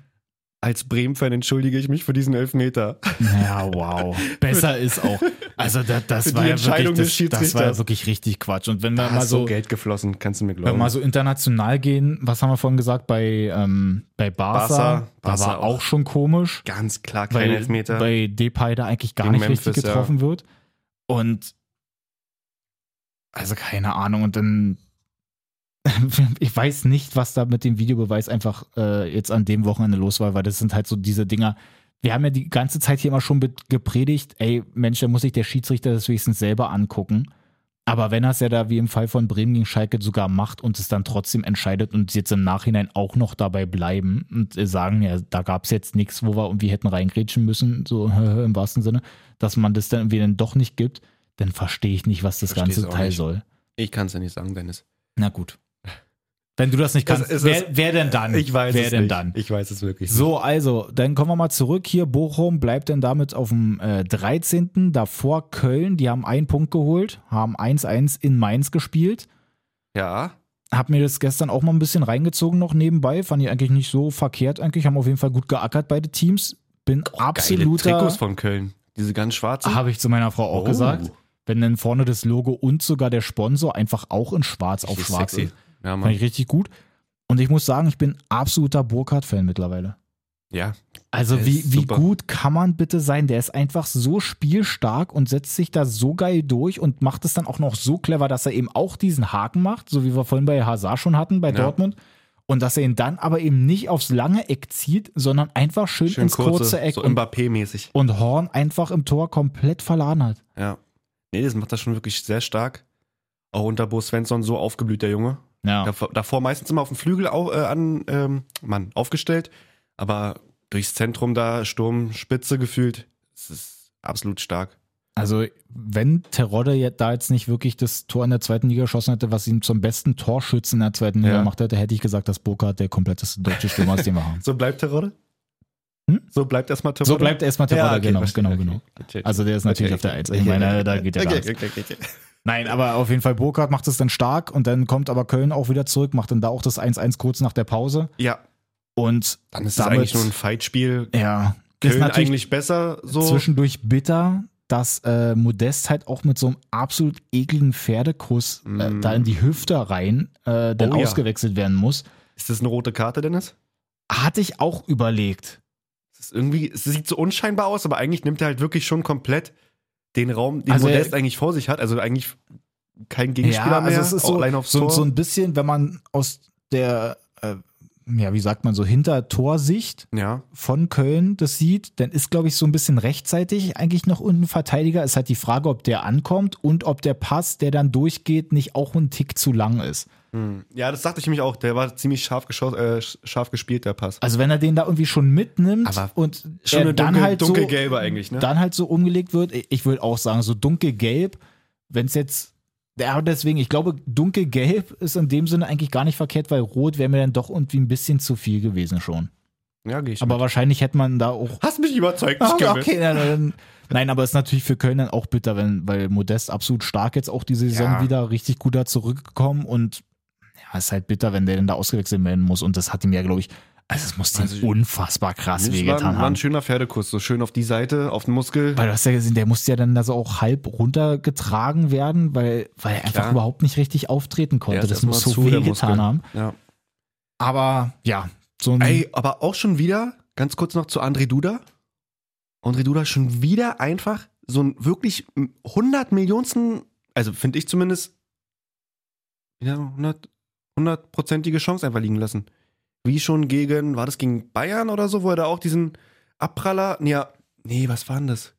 Als Bremen-Fan entschuldige ich mich für diesen Elfmeter. Ja, wow. Besser ist auch. Also da, das Für war ja wirklich, das, das war ja wirklich richtig Quatsch. Und wenn wir Da mal so so, Geld geflossen, kannst du mir wenn glauben. wir mal so international gehen, was haben wir vorhin gesagt bei ähm, bei Barca, Barca, da Barca war auch. auch schon komisch, Ganz klar kein weil Elfmeter. bei Depay da eigentlich gar Gegen nicht richtig Memphis, ja. getroffen wird. Und also keine Ahnung. Und dann ich weiß nicht, was da mit dem Videobeweis einfach äh, jetzt an dem Wochenende los war, weil das sind halt so diese Dinger. Wir haben ja die ganze Zeit hier immer schon gepredigt, ey, Mensch, da muss sich der Schiedsrichter das wenigstens selber angucken. Aber wenn er es ja da wie im Fall von Bremen gegen Schalke sogar macht und es dann trotzdem entscheidet und jetzt im Nachhinein auch noch dabei bleiben und äh, sagen, ja, da gab es jetzt nichts, wo wir irgendwie hätten reingrätschen müssen, so im wahrsten Sinne, dass man das dann irgendwie dann doch nicht gibt, dann verstehe ich nicht, was das Versteh's ganze Teil nicht. soll. Ich kann es ja nicht sagen, Dennis. Na gut. Wenn du das nicht kannst, Es- es wer, wer denn dann? Ich weiß wer es denn nicht. dann? Ich weiß es wirklich So, also, dann kommen wir mal zurück hier. Bochum bleibt dann damit auf dem äh, 13. Davor Köln, die haben einen Punkt geholt, haben 1-1 in Mainz gespielt. nicht. Ja. Hab mir das gestern auch mal ein bisschen reingezogen noch nebenbei. Fand ich eigentlich nicht so verkehrt eigentlich. Haben auf jeden Fall gut geackert beide Teams. Bin Geile absoluter. Trikots von Köln. Diese ganz schwarzen. Habe ich zu meiner Frau auch Oh. gesagt. Wenn dann vorne das Logo und sogar der Sponsor einfach auch in schwarz auf schwarz sexy. ist. Ja, Fand Mann. ich richtig gut. Und ich muss sagen, ich bin absoluter Burkhardt-Fan mittlerweile. Ja. Also wie, wie super. gut kann man bitte sein? Der ist einfach so spielstark und setzt sich da so geil durch und macht es dann auch noch so clever, dass er eben auch diesen Haken macht, so wie wir vorhin bei Hazard schon hatten, bei Ja. Dortmund. Und dass er ihn dann aber eben nicht aufs lange Eck zieht, sondern einfach schön, Schön ins kurze, kurze, Eck so und, Mbappé-mäßig. und Horn einfach im Tor komplett verladen hat. Ja. Nee, das macht das schon wirklich sehr stark. Auch unter Bo Svensson so aufgeblüht, der Junge. Ja. Davor, davor meistens immer auf dem Flügel au, äh, an, ähm, Mann, aufgestellt. Aber durchs Zentrum da, Sturmspitze gefühlt. Es ist absolut stark. Also, wenn Terodde da jetzt nicht wirklich das Tor in der zweiten Liga geschossen hätte, was ihn zum besten Torschützen in der zweiten Liga Ja. gemacht hätte, hätte ich gesagt, dass Burkhardt der kompletteste deutsche Stürmer ist, den wir haben. So bleibt Terodde? Hm? So bleibt erstmal Terodde? So bleibt erstmal Terodde, Ja, okay, genau, verstehe, genau, okay. genau. Also der ist natürlich Okay, auf der. Eins. Ich meine, da geht ja gar okay, nichts. okay, okay, okay. Nein, aber auf jeden Fall Burkhardt macht es dann stark und dann kommt aber Köln auch wieder zurück, macht dann da auch das 1-1 kurz nach der Pause Ja, und dann ist es damit- eigentlich nur ein Fightspiel. ja, ist Köln natürlich eigentlich besser so. zwischendurch bitter, dass äh, Modest halt auch mit so einem absolut ekligen Pferdekuss äh, Mm. da in die Hüfte rein äh, dann Oh ja. ausgewechselt werden muss. Ist das eine rote Karte, Dennis? Hatte ich auch überlegt. Es ist irgendwie, es sieht so unscheinbar aus, aber eigentlich nimmt er halt wirklich schon komplett den Raum, den Also Modest eigentlich vor sich hat. Also eigentlich kein Gegenspieler ja, mehr. also es ist so, so, so ein bisschen, wenn man aus der, äh, ja, wie sagt man so, Hintertorsicht ja, von Köln das sieht, dann ist, glaube ich, so ein bisschen rechtzeitig eigentlich noch ein Verteidiger. Ist halt die Frage, ob der ankommt und ob der Pass, der dann durchgeht, nicht auch ein Tick zu lang ist. Ja, das dachte ich mich auch. Der war ziemlich scharf, äh, scharf gespielt, der Pass. Also wenn er den da irgendwie schon mitnimmt Aber und Schon dann dunkel, halt so, dunkelgelbe eigentlich, ne? dann halt so umgelegt wird, ich würde auch sagen, so dunkelgelb, wenn es jetzt, ja, deswegen, ich glaube, dunkelgelb ist in dem Sinne eigentlich gar nicht verkehrt, weil rot wäre mir dann doch irgendwie ein bisschen zu viel gewesen schon. ja, gehe ich Aber mit. wahrscheinlich hätte man da auch Hast mich überzeugt, Ah, ich mit. okay, na, dann, nein, aber ist natürlich für Köln dann auch bitter, wenn, weil Modest absolut stark jetzt auch diese Saison Ja. wieder richtig gut da zurückgekommen und ja, ist halt bitter, wenn der dann da ausgewechselt werden muss und das hat ihm ja, glaube ich, also es muss ihm Also, unfassbar krass wehgetan war ein haben. schöner Pferdekuss, so schön auf die Seite, auf den Muskel. Weil du hast ja gesehen, der musste ja dann da so auch halb runtergetragen werden, weil, weil er einfach Klar. überhaupt nicht richtig auftreten konnte. Das muss so wehgetan haben. Ja. Aber ja, so ein Ey, aber auch schon wieder, ganz kurz noch zu André Duda. André Duda schon wieder einfach so ein wirklich 100 Millionsten, also finde ich zumindest, ja, 100 hundertprozentige Chance einfach liegen lassen. Wie schon gegen, war das gegen Bayern oder so, wo er da auch diesen Abpraller, nee, ja, nee, was war denn das?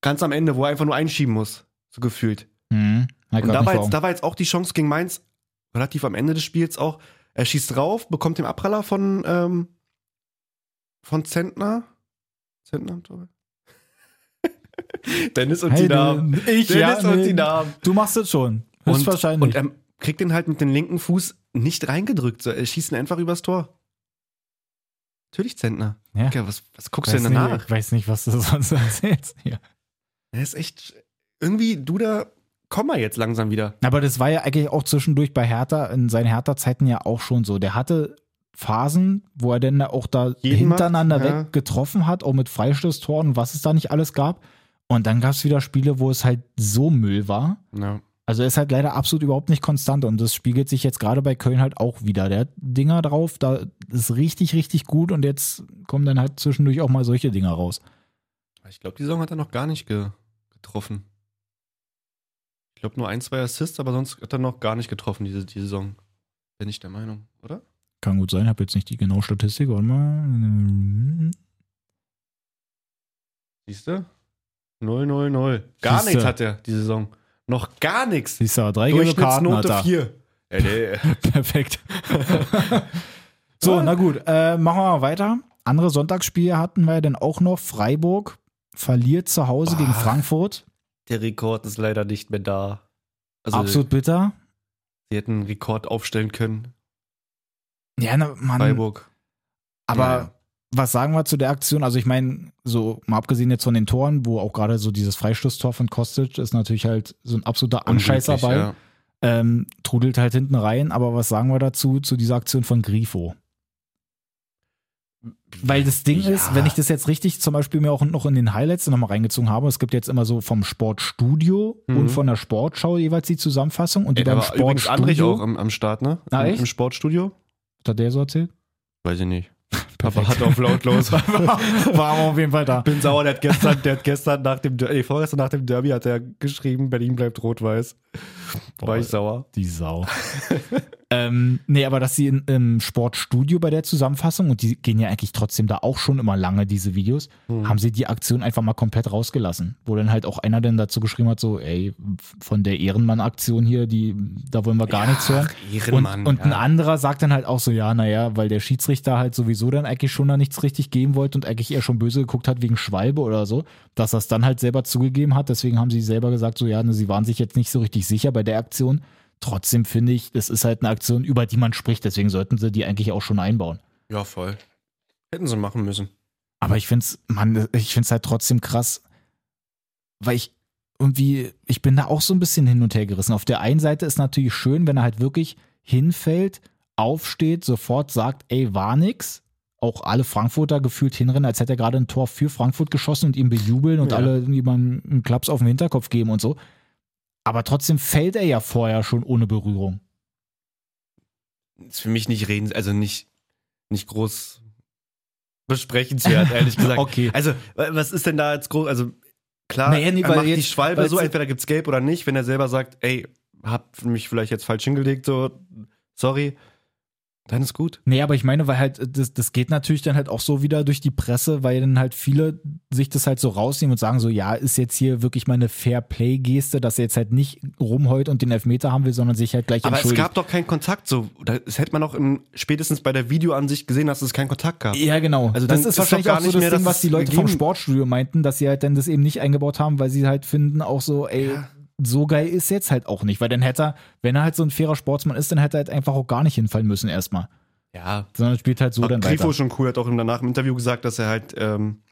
Ganz am Ende, wo er einfach nur einschieben muss, so gefühlt. Hm, hat Und da war, jetzt, da war jetzt auch die Chance gegen Mainz relativ am Ende des Spiels auch. Er schießt drauf, bekommt den Abpraller von, ähm, von Zentner. Zentner Tor. Dennis und Hey, die Namen. ich, Dennis ja, und nee. die Namen. Du machst es schon. Höchstwahrscheinlich. Und er kriegt den halt mit dem linken Fuß nicht reingedrückt. So, er schießt ihn einfach übers Tor. Natürlich Zentner. Ja. Okay, was, was guckst weiß du denn danach? Ich weiß nicht, was du sonst erzählst. Ja. Er ist echt. Irgendwie, du da, komm mal jetzt langsam wieder. Aber das war ja eigentlich auch zwischendurch bei Hertha, in seinen Hertha-Zeiten ja auch schon so. Der hatte Phasen, wo er dann auch da Jeden hintereinander macht, ja. weg getroffen hat, auch mit Freistoßtoren was es da nicht alles gab. Und dann gab es wieder Spiele, wo es halt so Müll war. Ja. Also er ist halt leider absolut überhaupt nicht konstant und das spiegelt sich jetzt gerade bei Köln halt auch wieder. Der hat Dinger drauf, da ist richtig, richtig gut und jetzt kommen dann halt zwischendurch auch mal solche Dinger raus. Ich glaube, die Saison hat er noch gar nicht ge getroffen. Ich glaube nur ein, zwei Assists, aber sonst hat er noch gar nicht getroffen, diese, die Saison. Bin ich der Meinung, oder? Kann gut sein, habe jetzt nicht die genaue Statistik. Warte mal. Siehst du? 0, 0, 0. Gar Siehste. nichts hat er die Saison. Noch gar nichts. Siehst du, drei gelbe Karten hat Durchschnittsnote er. 4. Ja, nee. Perfekt. so, na gut, äh, machen wir mal weiter. Andere Sonntagsspiele hatten wir dann auch noch. Freiburg verliert zu Hause gegen Ah. Frankfurt. Der Rekord ist leider nicht mehr da. Also, Absolut bitter. sie hätten einen Rekord aufstellen können. Ja, na, Mann. Freiburg. Aber Ja. Was sagen wir zu der Aktion? Also ich meine, so mal abgesehen jetzt von den Toren, wo auch gerade so dieses Freistoßtor von Kostic ist natürlich halt so ein absoluter Anscheißer bei. ja. Ähm, trudelt halt hinten rein. Aber was sagen wir dazu, zu dieser Aktion von Grifo? Weil das Ding Ja. ist, wenn ich das jetzt richtig zum Beispiel mir auch noch in den Highlights nochmal reingezogen habe, es gibt jetzt immer so vom Sportstudio Mhm. und von der Sportschau jeweils die Zusammenfassung und die Ey, beim übrigens Andrich auch Sportstudio. am, am Start, ne? Ah, Im? Im Sportstudio? Hat der so erzählt? Weiß ich nicht. Perfekt. Aber hat auf lautlos. War aber auf jeden Fall da. bin sauer, der hat gestern, der hat gestern nach dem, Der- nee, vorgestern nach dem Derby hat er geschrieben, Berlin bleibt rot-weiß. War ich sauer. Die Sau. ähm, nee, aber dass sie in, im Sportstudio bei der Zusammenfassung, und die gehen ja eigentlich trotzdem da auch schon immer lange, diese Videos, Hm. haben sie die Aktion einfach mal komplett rausgelassen. Wo dann halt auch einer dann dazu geschrieben hat, so, ey, von der Ehrenmann-Aktion hier, die, da wollen wir gar nichts hören. Ehrenmann. und und ein ja. anderer sagt dann halt auch so, ja, naja, weil der Schiedsrichter halt sowieso dann eigentlich schon da nichts richtig geben wollte und eigentlich eher schon böse geguckt hat wegen Schwalbe oder so, dass er es dann halt selber zugegeben hat. Deswegen haben sie selber gesagt, so ja, ne, sie waren sich jetzt nicht so richtig sicher bei der Aktion. Trotzdem finde ich, das ist halt eine Aktion, über die man spricht, deswegen sollten sie die eigentlich auch schon einbauen. Ja, voll. Hätten sie machen müssen. Aber ich finde es, man, ich finde es halt trotzdem krass, weil ich irgendwie, ich bin da auch so ein bisschen hin und her gerissen. Auf der einen Seite ist natürlich schön, wenn er halt wirklich hinfällt, aufsteht, sofort sagt, ey, war nix. Auch alle Frankfurter gefühlt hinrennen, als hätte er gerade ein Tor für Frankfurt geschossen und ihm bejubeln und Ja. alle ihm einen Klaps auf den Hinterkopf geben und so. Aber trotzdem fällt er ja vorher schon ohne Berührung. Ist für mich nicht reden, also nicht, nicht groß besprechenswert, ehrlich gesagt. Okay. Also, wa- was ist denn da jetzt groß? Also, klar, Naja, nee, er macht die jetzt- Schwalbe weil so, entweder gibt's gelb oder nicht. Wenn er selber sagt, ey, hab mich vielleicht jetzt falsch hingelegt, so, sorry, dann ist gut. Nee, aber ich meine, weil halt, das, das geht natürlich dann halt auch so wieder durch die Presse, weil dann halt viele sich das halt so rausnehmen und sagen so, ja, ist jetzt hier wirklich mal eine Fair-Play-Geste, dass er jetzt halt nicht rumheult und den Elfmeter haben will, sondern sich halt gleich Aber es entschuldigt. gab doch keinen Kontakt, so. Das hätte man auch im, spätestens bei der Videoansicht gesehen, dass es keinen Kontakt gab. ja, genau. Also das ist ist wahrscheinlich auch so nicht das mehr, Ding, was es die Leute vom Sportstudio meinten, dass sie halt dann das eben nicht eingebaut haben, weil sie halt finden auch so, ey, so geil ist jetzt halt auch nicht. Weil dann hätte er, wenn er halt so ein fairer Sportsmann ist, dann hätte er halt einfach auch gar nicht hinfallen müssen erstmal. Ja. Sondern spielt halt so Aber dann Grifo weiter. schon cool, hat auch im- danach im Interview gesagt, dass er halt ähm,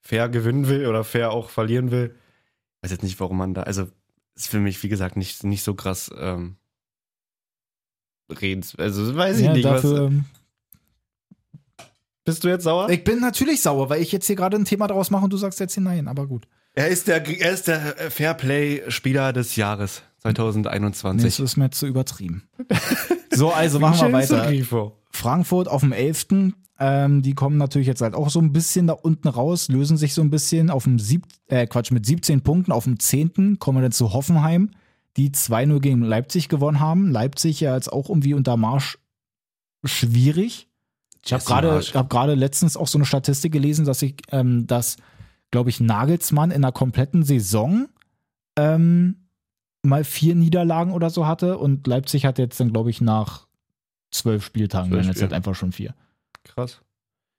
fair gewinnen will oder fair auch verlieren will. Weiß jetzt nicht, warum man da, also ist für mich, wie gesagt, nicht, nicht so krass ähm, redens. Also weiß ich Ja, nicht. dafür, was, ähm, bist du jetzt sauer? Ich bin natürlich sauer, weil ich jetzt hier gerade ein Thema daraus mache und du sagst jetzt hinein, aber gut. Er ist der, er ist der Fairplay-Spieler des Jahres Nee, 2021. das ist mir zu übertrieben. so, also machen wir weiter. Frankfurt auf dem 11. Ähm, die kommen natürlich jetzt halt auch so ein bisschen da unten raus, lösen sich so ein bisschen auf dem sieb äh, Quatsch, mit 17 Punkten auf dem 10. kommen wir dann zu Hoffenheim, die 2-0 gegen Leipzig gewonnen haben. Leipzig ja jetzt auch irgendwie unter Marsch schwierig. Ich habe gerade hab letztens auch so eine Statistik gelesen, dass ich, ähm, dass, glaube ich, Nagelsmann in der kompletten Saison ähm, mal vier Niederlagen oder so hatte und Leipzig hat jetzt dann, glaube ich, nach zwölf Spieltagen Zwölf dann jetzt halt einfach schon vier. Krass.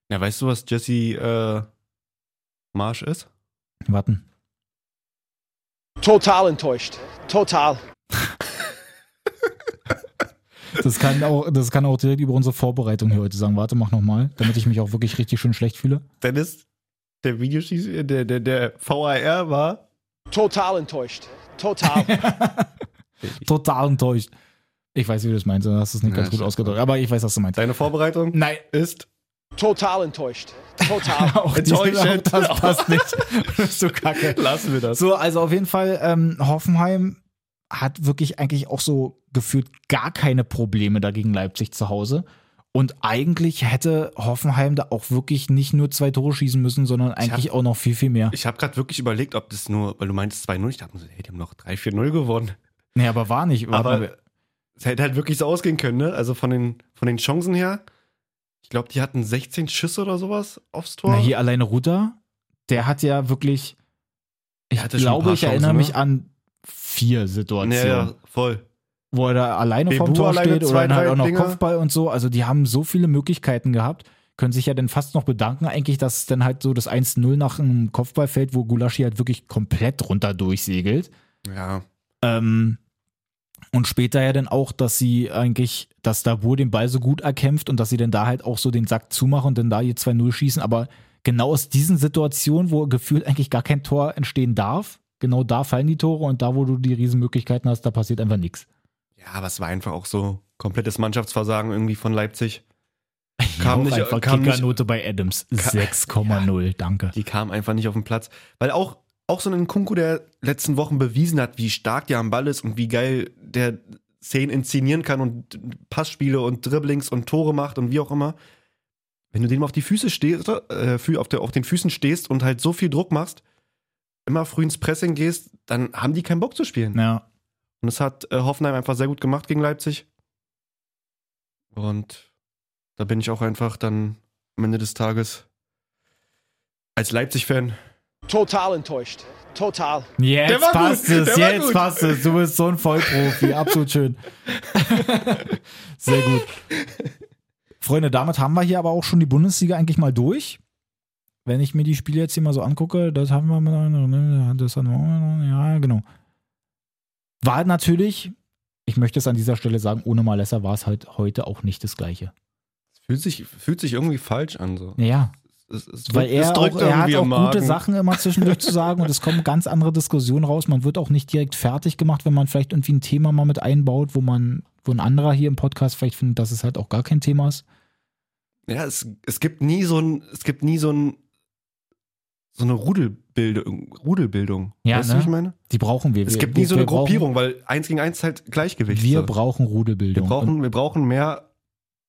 Ja, weißt du, was Jesse äh, Marsch ist? Warten. Total enttäuscht. Total. Das kann auch, das kann auch direkt über unsere Vorbereitung hier heute sagen. Warte, mach nochmal, damit ich mich auch wirklich richtig schön schlecht fühle. Dennis, der Videoschieß, der, der, der VAR war. Total enttäuscht. Total. Total enttäuscht. Ich weiß, wie du das meinst, du hast es nicht Ja, ganz gut ausgedrückt, aber ich weiß, was du meinst. Deine Vorbereitung Nein, ist Total enttäuscht. Total. auch Enttäuschend. Das passt nicht. Das ist so kacke. Lassen wir das. So, also auf jeden Fall, ähm, Hoffenheim hat wirklich eigentlich auch so gefühlt gar keine Probleme dagegen Leipzig zu Hause. Und eigentlich hätte Hoffenheim da auch wirklich nicht nur zwei Tore schießen müssen, sondern eigentlich auch noch viel, viel mehr. Ich habe gerade wirklich überlegt, ob das nur, weil du meinst 2-0, ich dachte mir so, hey, die haben noch 3-4-0 gewonnen. Nee, aber war nicht. Warte Aber mal, es hätte halt wirklich so ausgehen können, ne? Also von den, von den Chancen her. Ich glaube, die hatten 16 Schüsse oder sowas aufs Tor. Na, hier alleine Rutter, der hat ja wirklich. Ich glaube, ich erinnere Chancen, mich ne? an vier Situationen. ja, ja, voll. Wo er da alleine Bebu vom Tor alleine steht oder zwei, dann halt auch noch Dinger. Kopfball und so. Also die haben so viele Möglichkeiten gehabt, können sich ja dann fast noch bedanken eigentlich, dass es dann halt so das 1-0 nach einem Kopfball fällt, wo Gulaschi halt wirklich komplett runter durchsegelt. Ja. Ähm, und später ja dann auch, dass sie eigentlich, dass Dabur den Ball so gut erkämpft und dass sie dann da halt auch so den Sack zumachen und dann da ihr 2-0 schießen. Aber genau aus diesen Situationen, wo gefühlt eigentlich gar kein Tor entstehen darf, genau da fallen die Tore und da, wo du die Riesenmöglichkeiten hast, da passiert einfach nichts. Ja, aber es war einfach auch so komplettes Mannschaftsversagen irgendwie von Leipzig. Kam Auch nicht- einfach kam nicht- Kickernote bei Adams. 6,0, danke. Die kamen einfach nicht auf den Platz. Weil auch, auch so ein Kunku, der letzten Wochen bewiesen hat, wie stark der am Ball ist und wie geil der Szenen inszenieren kann und Passspiele und Dribblings und Tore macht und wie auch immer. Wenn du dem auf die Füße stehst, äh, auf, der, auf den Füßen stehst und halt so viel Druck machst, immer früh ins Pressing gehst, dann haben die keinen Bock zu spielen. Ja. Und das hat äh, Hoffenheim einfach sehr gut gemacht gegen Leipzig. Und da bin ich auch einfach dann am Ende des Tages als Leipzig-Fan. Total enttäuscht. Total. Jetzt gut, passt es, jetzt gut. passt es. Du bist so ein Vollprofi, absolut schön. Sehr gut. Freunde, damit haben wir hier aber auch schon die Bundesliga eigentlich mal durch. Wenn ich mir die Spiele jetzt hier mal so angucke, das haben wir mal, das haben wir, ja, genau. War natürlich, ich möchte es an dieser Stelle sagen, ohne Malessa war es halt heute auch nicht das Gleiche. Fühlt sich, fühlt sich irgendwie falsch an. So. Ja, Es, es Weil es er, auch, er hat auch gute. Sachen immer zwischendurch zu sagen und es kommen ganz andere Diskussionen raus. Man wird auch nicht direkt fertig gemacht, wenn man vielleicht irgendwie ein Thema mal mit einbaut, wo man, wo ein anderer hier im Podcast vielleicht findet, dass es halt auch gar kein Thema ist. Ja, es, es gibt nie so ein, es gibt nie so ein, so eine Rudelbildung. Rudelbildung. Ja, weißt ne? du, was ich meine? Die brauchen wir. Es wir, gibt nie wir, so eine wir brauchen- Gruppierung, weil eins gegen eins ist halt Gleichgewicht. Wir so. brauchen wir, Rudelbildung. brauchen, Und wir brauchen mehr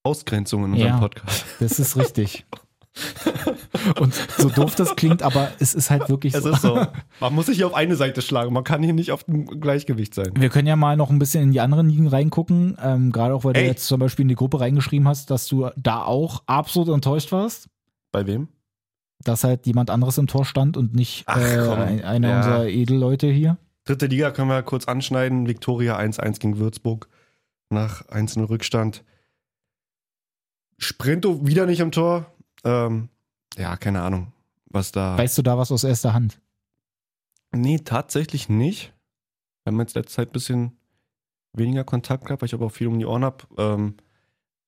Ausgrenzung in unserem Ja. Podcast. das ist richtig. und so doof das klingt, aber es ist halt wirklich Es so. ist so. Man muss sich hier auf eine Seite schlagen. Man kann hier nicht auf dem Gleichgewicht sein. Wir können ja mal noch ein bisschen in die anderen Ligen reingucken. Ähm, Gerade auch, weil du Ey. jetzt zum Beispiel in die Gruppe reingeschrieben hast, dass du da auch absolut enttäuscht warst. Bei wem? Dass halt jemand anderes im Tor stand und nicht Ach, äh, einer Ja. unserer Edelleute hier. Dritte Liga können wir kurz anschneiden. Viktoria 1-1 gegen Würzburg nach 1-0 Rückstand. Sprinto wieder nicht im Tor. Ähm, ja, keine Ahnung, was da. Weißt du da was aus erster Hand? Nee, tatsächlich nicht. Wir haben jetzt letzte Zeit ein bisschen weniger Kontakt gehabt, weil ich aber auch viel um die Ohren habe. Ähm,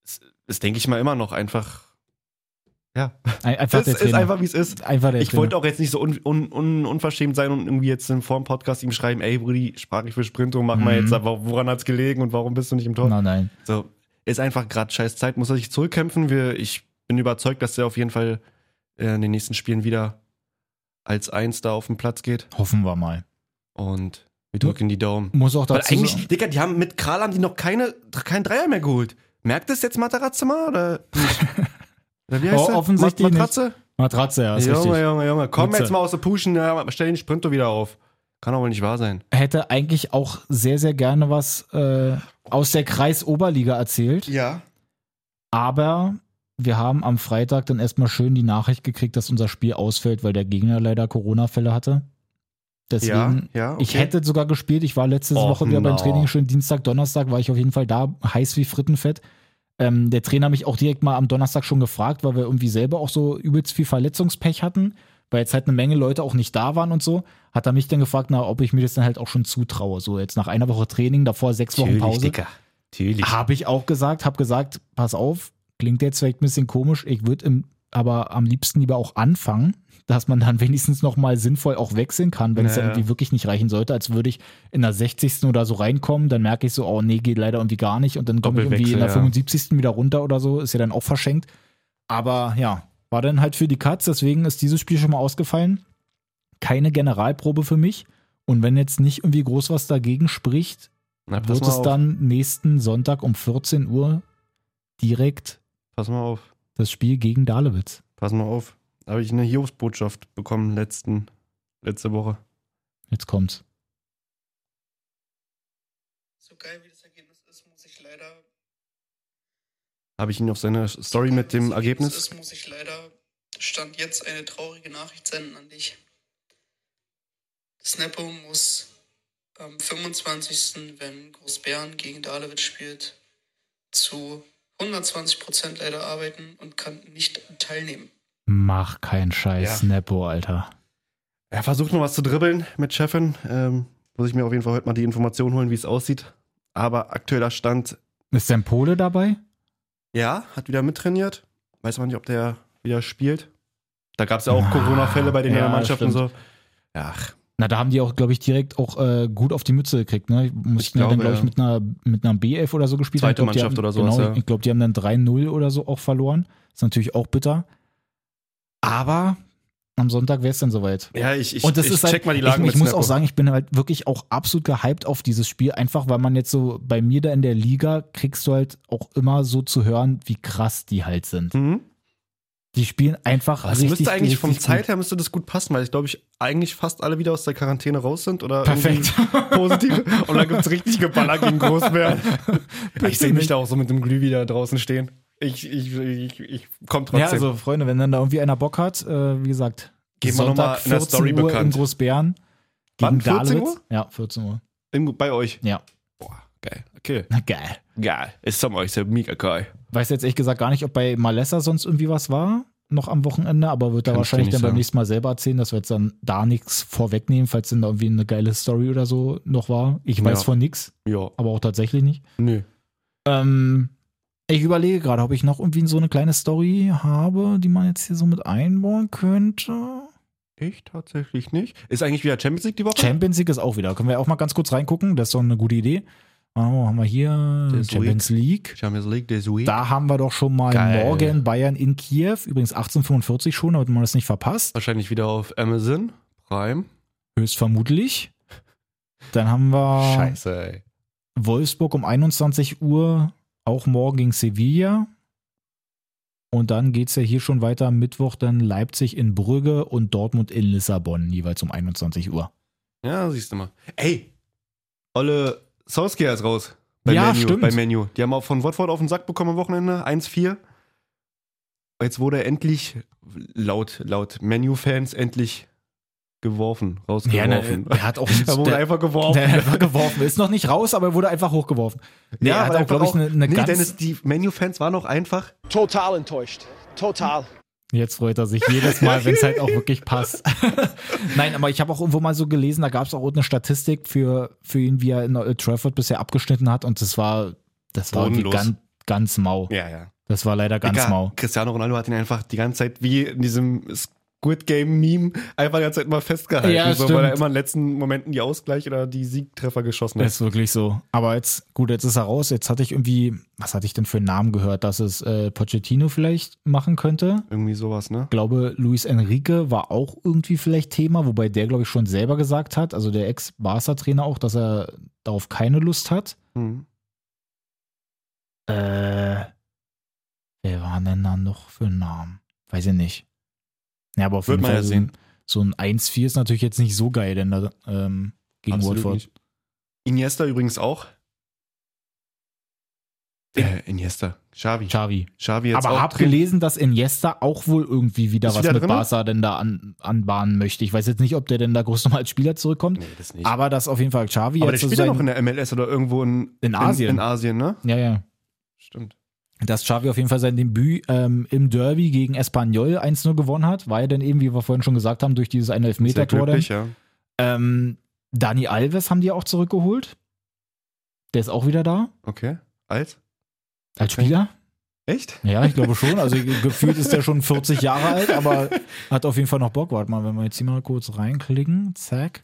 es ist, denke ich mal, immer noch einfach. Ja, Ein- Einfach der ist einfach, wie es ist. Einfach der Ich Trainer. wollte auch jetzt nicht so un, un, un, unverschämt sein und irgendwie jetzt in vor dem Podcast ihm schreiben, ey Brudi, sprach ich für Sprinto, mach mal Mhm. jetzt, aber woran hat's gelegen und warum bist du nicht im Tor? Nein, nein. So, ist einfach gerade scheiß Zeit, muss er sich zurückkämpfen. Wir, ich bin überzeugt, dass er auf jeden Fall äh, in den nächsten Spielen wieder als Eins da auf den Platz geht. Hoffen wir mal. Und wir drücken die Daumen. Muss auch Weil dazu eigentlich, sagen, Digga, die haben mit Kral haben die noch keine, keinen Dreier mehr geholt. Merkt es jetzt Matarazzo mal? Oder wie heißt Oh, offensichtlich Mat- Matratze? Matratze, ja, ist Junge, richtig. Junge, Junge, komm Mütze. jetzt mal aus der Puschen, stell den Sprinter wieder auf. Kann wohl nicht wahr sein. Hätte eigentlich auch sehr, sehr gerne was äh, aus der Kreisoberliga erzählt. Ja. Aber wir haben am Freitag dann erstmal schön die Nachricht gekriegt, dass unser Spiel ausfällt, weil der Gegner leider Corona-Fälle hatte. Deswegen, ja, ja, okay. ich hätte sogar gespielt. Ich war letzte Och, Woche wieder beim. Training, schön Dienstag, Donnerstag war ich auf jeden Fall da, heiß wie Frittenfett. Ähm, der Trainer hat mich auch direkt mal am Donnerstag schon gefragt, weil wir irgendwie selber auch so übelst viel Verletzungspech hatten, weil jetzt halt eine Menge Leute auch nicht da waren und so. Hat er mich dann gefragt, na, ob ich mir das dann halt auch schon zutraue. So jetzt nach einer Woche Training, davor sechs Wochen Natürlich, Pause. Dicker. Natürlich. Habe ich auch gesagt, habe gesagt, pass auf, klingt jetzt vielleicht ein bisschen komisch, ich würde aber am liebsten lieber auch anfangen, dass man dann wenigstens noch mal sinnvoll auch wechseln kann, wenn es dann irgendwie wirklich nicht reichen sollte, als würde ich in der 60. oder so reinkommen, dann merke ich so, oh nee, geht leider irgendwie gar nicht und dann komme ich irgendwie in der Doppelwechsel, ja. 75. wieder runter oder so, ist ja dann auch verschenkt. Aber ja, war dann halt für die Cuts, deswegen ist dieses Spiel schon mal ausgefallen. Keine Generalprobe für mich. Und wenn jetzt nicht irgendwie groß was dagegen spricht, Na, wird es auf. dann nächsten Sonntag um 14 Uhr direkt Pass mal auf. Das Spiel gegen Dalewitz. Pass mal auf. Da habe ich eine Hiobsbotschaft bekommen letzten, letzte Woche. Jetzt kommt's. So geil wie das Ergebnis ist, muss ich leider. Habe ich ihn auf seine Story so mit dem das Ergebnis? Ist, muss ich leider Stand jetzt eine traurige Nachricht senden an dich. Snappo muss am 25., wenn Großbären gegen Dalewitz spielt, zu 120% leider arbeiten und kann nicht teilnehmen. Mach keinen Scheiß, Ja. Nepo, Alter. Er versucht noch was zu dribbeln mit Chefin. Ähm, muss ich mir auf jeden Fall heute mal die Information holen, wie es aussieht. Aber aktueller Stand, Ist denn Pole dabei? ja, hat wieder mittrainiert. Weiß man nicht, ob der wieder spielt. Da gab es ja auch Ah, Corona-Fälle bei den ja, anderen Mannschaften so. Ach, Na, da haben die auch, glaube ich, direkt auch äh, gut auf die Mütze gekriegt. Ne? Mussten Ich ja dann, glaube, ich, mit einer, mit einer B11 oder so gespielt. Zweite glaub, die Mannschaft haben, oder sowas, Genau, ja. ich glaube, die haben dann 3-0 oder so auch verloren. Ist natürlich auch bitter. Aber am Sonntag wäre es dann soweit. ja, ich, ich, Und das ich ist check halt, mal die Lage ich, ich muss auch sagen, ich bin halt wirklich auch absolut gehypt auf dieses Spiel, einfach weil man jetzt so bei mir da in der Liga kriegst du halt auch immer so zu hören, wie krass die halt sind. Mhm. Die spielen einfach es richtig, müsste eigentlich vom Zeit her müsste das gut passen, weil ich glaube, ich eigentlich fast alle wieder aus der Quarantäne raus sind oder Perfekt. positiv. Und dann gibt's richtig Geballer gegen Großbären. ich sehe mich da auch so mit dem Glüh wieder draußen stehen. Ich, ich, ich, ich komm trotzdem. Ja, also Freunde, wenn dann da irgendwie einer Bock hat, äh, wie gesagt, Geben wir noch Sonntag mal in der 14 Story Uhr bekannt. in Großbären Wann, gegen 14 Dahlewitz. Uhr? Ja, 14 Uhr. In, bei euch. Ja, Boah, geil. Okay. na geil. Geil. Ist zum euch, ist mega geil. Weiß jetzt ehrlich gesagt gar nicht, ob bei Malessa sonst irgendwie was war, noch am Wochenende, aber wird da wahrscheinlich dann nicht beim sagen. nächsten Mal selber erzählen, dass wir jetzt dann da nichts vorwegnehmen, falls denn da irgendwie eine geile Story oder so noch war. Ich weiß Ja. von nix, Ja. aber auch tatsächlich nicht. Nö. Ähm, ich überlege gerade, ob ich noch irgendwie so eine kleine Story habe, die man jetzt hier so mit einbauen könnte. Ich tatsächlich nicht. Ist eigentlich wieder Champions League die Woche? Champions League ist auch wieder. Können wir auch mal ganz kurz reingucken. Das ist doch eine gute Idee. Oh, haben wir hier This Champions League. Champions League this week. Da haben wir doch schon mal Geil. morgen Bayern in Kiew. Übrigens 1845 schon, damit man das nicht verpasst. Wahrscheinlich wieder auf Amazon Prime. Höchstvermutlich. Dann haben wir Scheiße, ey. Wolfsburg um 21 Uhr, auch morgen gegen Sevilla. Und dann geht es ja hier schon weiter Mittwoch dann Leipzig in Brügge und Dortmund in Lissabon, jeweils um 21 Uhr. Ja, siehst du mal. Ey, Olle Solskjaer ist raus. Bei Ja, Menu, stimmt. Bei Menu. Die haben auch von Watford auf den Sack bekommen am Wochenende. 1-4. Jetzt wurde er endlich, laut, laut Menu-Fans, endlich geworfen, rausgeworfen. er hat auch er wurde der, einfach geworfen. der einfach geworfen. Ist noch nicht raus, aber er wurde einfach hochgeworfen. Nee, er hat aber auch, glaube ich, einfach eine, eine nee, ganz. Dennis, die Menu-Fans waren auch einfach. Total enttäuscht. Total. Jetzt freut er sich jedes Mal, wenn es halt auch wirklich passt. Nein, aber ich habe auch irgendwo mal so gelesen, da gab es auch eine Statistik für, für ihn, wie er in Old Trafford bisher abgeschnitten hat. Und das war, das war irgendwie ganz, ganz mau. Ja, ja. Das war leider ganz Egal, mau. Cristiano Ronaldo hat ihn einfach die ganze Zeit wie in diesem Squid Game Meme einfach die ganze Zeit immer festgehalten, Ja, so, weil er immer in den letzten Momenten die Ausgleich oder die Siegtreffer geschossen hat. Ist wirklich so. Aber jetzt, gut, jetzt ist er raus. Jetzt hatte ich irgendwie, was hatte ich denn für einen Namen gehört, dass es äh, Pochettino vielleicht machen könnte. Irgendwie sowas, ne? Ich glaube, Luis Enrique war auch irgendwie vielleicht Thema, wobei der, glaube ich, schon selber gesagt hat, also der Ex-Barca-Trainer auch, dass er darauf keine Lust hat. Hm. Äh, wer war denn da noch für einen Namen? Weiß ich nicht. Ja, aber auf Wird jeden man Fall ja so, sehen. so ein 1-4 ist natürlich jetzt nicht so geil, denn da ähm, gegen Absolut Watford. nicht. Iniesta übrigens auch. Äh, Iniesta. Xavi. Xavi. Xavi jetzt aber hab drin. gelesen, dass Iniesta auch wohl irgendwie wieder Ist was wieder mit drinne? Barca denn da an, anbahnen möchte. Ich weiß jetzt nicht, ob der denn da groß nochmal als Spieler zurückkommt. Nee, das nicht. Aber dass auf jeden Fall Xavi Aber der jetzt spielt so ja sein, noch in der MLS oder irgendwo in, In Asien. In, in Asien, ne? Ja, ja. Stimmt. Dass Xavi auf jeden Fall sein Debüt ähm, im Derby gegen Espanyol 1-0 gewonnen hat. War ja dann eben, wie wir vorhin schon gesagt haben, durch dieses eine Elfmeter-Tor. dann. ja. Ähm, Dani Alves haben die auch zurückgeholt. Der ist auch wieder da. Okay. Alt? Als Okay. Spieler. Echt? Ja, ich glaube schon. Also gefühlt ist der schon 40 Jahre alt, aber hat auf jeden Fall noch Bock. Warte mal, wenn wir jetzt hier mal kurz reinklicken. Zack.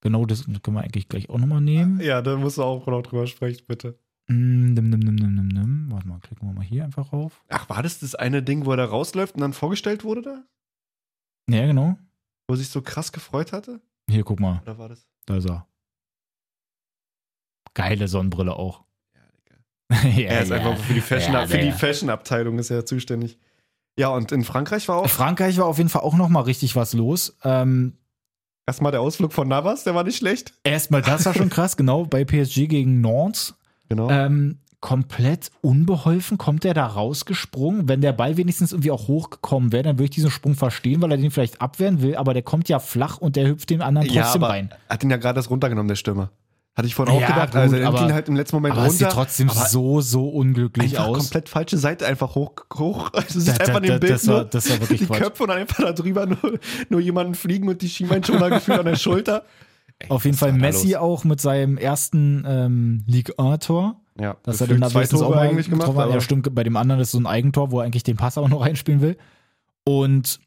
Genau, das können wir eigentlich gleich auch nochmal nehmen. Ja, da musst du auch noch drüber sprechen, bitte. Mm, dim, dim, dim, dim, dim, dim. Warte mal, klicken wir mal hier einfach auf. Ach, war das das eine Ding, wo er da rausläuft und dann vorgestellt wurde da? Ja, genau. Wo er sich so krass gefreut hatte? Hier, guck mal. Oder war das? Da ist er. Geile Sonnenbrille auch. Ja, Digga. ja, Er ist einfach für die Fashion, Ja, für die Digga. Fashion-Abteilung ist er zuständig. Ja, und in Frankreich war auch. Frankreich war auf jeden Fall auch noch mal richtig was los. Ähm, Erstmal der Ausflug von Navas, der war nicht schlecht. Erstmal, das war schon krass, genau, bei PSG gegen Nantes. Genau. Ähm, komplett unbeholfen kommt er da rausgesprungen. Wenn der Ball wenigstens irgendwie auch hochgekommen wäre, dann würde ich diesen Sprung verstehen, weil er den vielleicht abwehren will, aber der kommt ja flach und der hüpft den anderen ja, trotzdem aber rein. hat ihn ja gerade das runtergenommen, der Stürmer. Hatte ich vorhin auch Ja, gedacht. gut, also er nimmt ihn halt im letzten Moment Aber runter. sieht trotzdem so, so unglücklich einfach aus. komplett falsche Seite einfach hoch. hoch. Also es Da- ist da- einfach in da- dem Bild das war- das war wirklich die Quatsch. Köpfe und dann einfach da drüber nur, nur jemanden fliegen und die Schienbeinschoner gefühlt an der Schulter. Auf jeden Fall da Messi auch mit seinem ersten ähm, Ligue 1-Tor. Ja, Das hat er dann zwei wenigstens Tore auch eigentlich gemacht. getroffen. aber Ja, stimmt. Bei dem anderen ist so ein Eigentor, wo er eigentlich den Pass auch noch reinspielen will. Und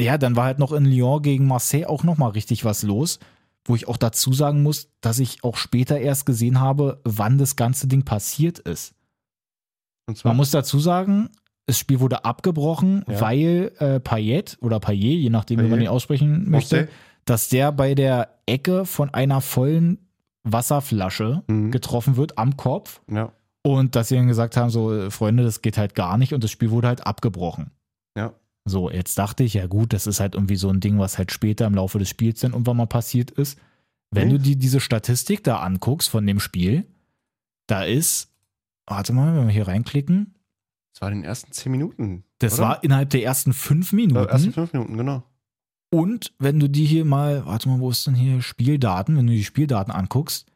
ja, dann war halt noch in Lyon gegen Marseille auch noch mal richtig was los, wo ich auch dazu sagen muss, dass ich auch später erst gesehen habe, wann das ganze Ding passiert ist. Und zwar, Man muss dazu sagen, das Spiel wurde abgebrochen, Ja. weil äh, Payet oder Payet, je nachdem, wie man Payet. ihn aussprechen möchte, Marseille. Dass der bei der Ecke von einer vollen Wasserflasche Mhm. getroffen wird am Kopf ja, und dass sie dann gesagt haben, so äh, Freunde, das geht halt gar nicht und das Spiel wurde halt abgebrochen. ja. So, jetzt dachte ich, ja gut, das ist halt irgendwie so ein Ding, was halt später im Laufe des Spiels dann irgendwann mal passiert ist. Wenn Nee. du dir diese Statistik da anguckst von dem Spiel, da ist, warte mal, wenn wir hier reinklicken, Das war in den ersten zehn Minuten. das oder? war innerhalb der ersten fünf Minuten. Äh, ersten fünf Minuten, genau. Und wenn du die hier mal, warte mal, wo ist denn hier Spieldaten? Wenn du die Spieldaten anguckst,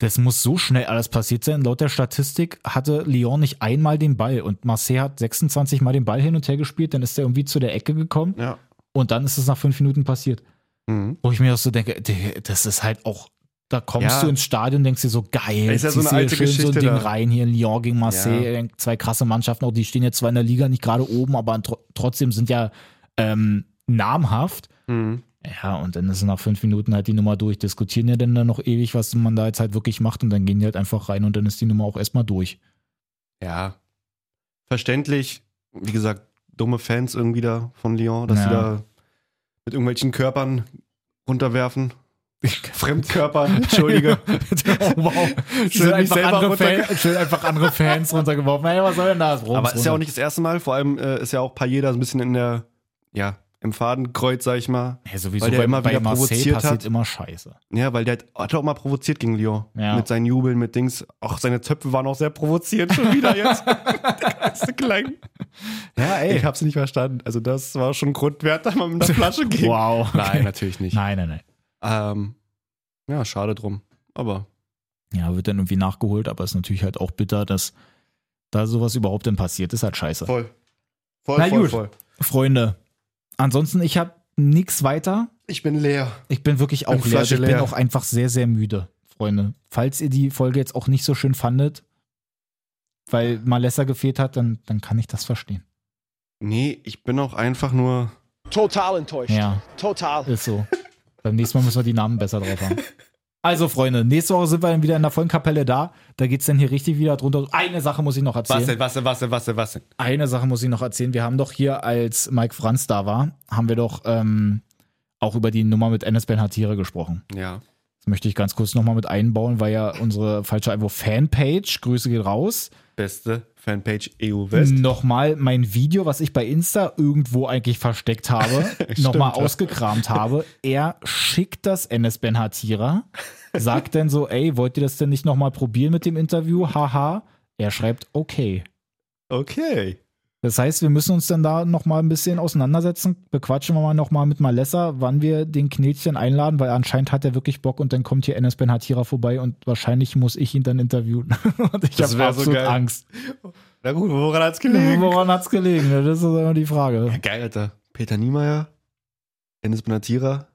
das muss so schnell alles passiert sein. Laut der Statistik hatte Lyon nicht einmal den Ball und Marseille hat 26 Mal den Ball hin und her gespielt, dann ist er irgendwie zu der Ecke gekommen Ja. und dann ist es nach fünf Minuten passiert. Mhm. Wo ich mir auch so denke, das ist halt auch, da kommst Ja. du ins Stadion und denkst dir so, geil, Ist ja so ziehst eine alte schön so ein Geschichte Ding da. rein hier in Lyon gegen Marseille, zwei krasse Mannschaften, auch die stehen jetzt zwar in der Liga nicht gerade oben, aber tr trotzdem sind ja ähm, namhaft. Mhm. Ja, und dann ist nach fünf Minuten halt die Nummer durch. Diskutieren ja dann, dann noch ewig, was man da jetzt halt wirklich macht und dann gehen die halt einfach rein und dann ist die Nummer auch erstmal durch. Ja. Verständlich. Wie gesagt, dumme Fans irgendwie da von Lyon, dass Ja. sie da mit irgendwelchen Körpern runterwerfen. Fremdkörper, Entschuldige. wow. Sind Schön einfach, andere Fan, schön einfach andere Fans runtergeworfen. Hey, was soll denn das? Aber ist ja auch nicht das erste Mal, vor allem äh, ist ja auch Payet da so ein bisschen in der, ja, im Fadenkreuz, sag ich mal. Ja, sowieso weil der bei, immer bei wieder Marseille provoziert passiert hat. immer Scheiße. Ja, weil der hat, hat auch mal provoziert gegen Lyon. Ja. Mit seinen Jubeln, mit Dings. Auch seine Zöpfe waren auch sehr provozierend schon wieder jetzt. der ganze Klang. Ja, ey. Ich hab's nicht verstanden. Also das war schon Grund wert, da mal mit einer Flasche gegen. Wow. okay. Nein, natürlich nicht. Nein, nein, nein. Ähm, ja, schade drum. Aber Ja, wird dann irgendwie nachgeholt, aber ist natürlich halt auch bitter, dass da sowas überhaupt denn passiert. Ist halt scheiße. voll. Voll, Na voll, gut. voll. Freunde, ansonsten, ich habe nichts weiter. Ich bin leer. Ich bin wirklich auch Bin leer. Flasche Ich bin leer. auch einfach sehr, sehr müde, Freunde. Falls ihr die Folge jetzt auch nicht so schön fandet, weil Malessa gefehlt hat, dann, dann kann ich das verstehen. Nee, ich bin auch einfach nur. Total enttäuscht. Ja, Total. ist so. Beim nächsten Mal müssen wir die Namen besser drauf haben. Also, Freunde, nächste Woche sind wir dann wieder in der vollen Kapelle da. Da geht's dann hier richtig wieder drunter. Eine Sache muss ich noch erzählen. Was denn, was denn, was denn, was denn, was denn? Eine Sache muss ich noch erzählen. Wir haben doch hier, als Mike Franz da war, haben wir doch ähm, auch über die Nummer mit Enes Ben Hatire gesprochen. Ja. Das möchte ich ganz kurz nochmal mit einbauen, weil ja unsere falsche Einwurf Fanpage, Grüße geht raus, Beste Fanpage EU West. nochmal mein Video, was ich bei Insta irgendwo eigentlich versteckt habe, nochmal ausgekramt habe. Er schickt das Enes Ben Hatira, sagt dann so, ey, wollt ihr das denn nicht nochmal probieren mit dem Interview? Haha. Er schreibt, okay. Okay. Das heißt, wir müssen uns dann da nochmal ein bisschen auseinandersetzen. Bequatschen wir mal nochmal mit Malessa, wann wir den Knetchen einladen, weil anscheinend hat er wirklich Bock und dann kommt hier Enes Ben Hatira vorbei und wahrscheinlich muss ich ihn dann interviewen. und ich Das habe wär so absolut geil. Angst. Na gut, woran hat's gelegen? Woran hat's gelegen? Das ist immer die Frage. Ja, geil, Alter. Peter Niemeyer, Dennis Benatira,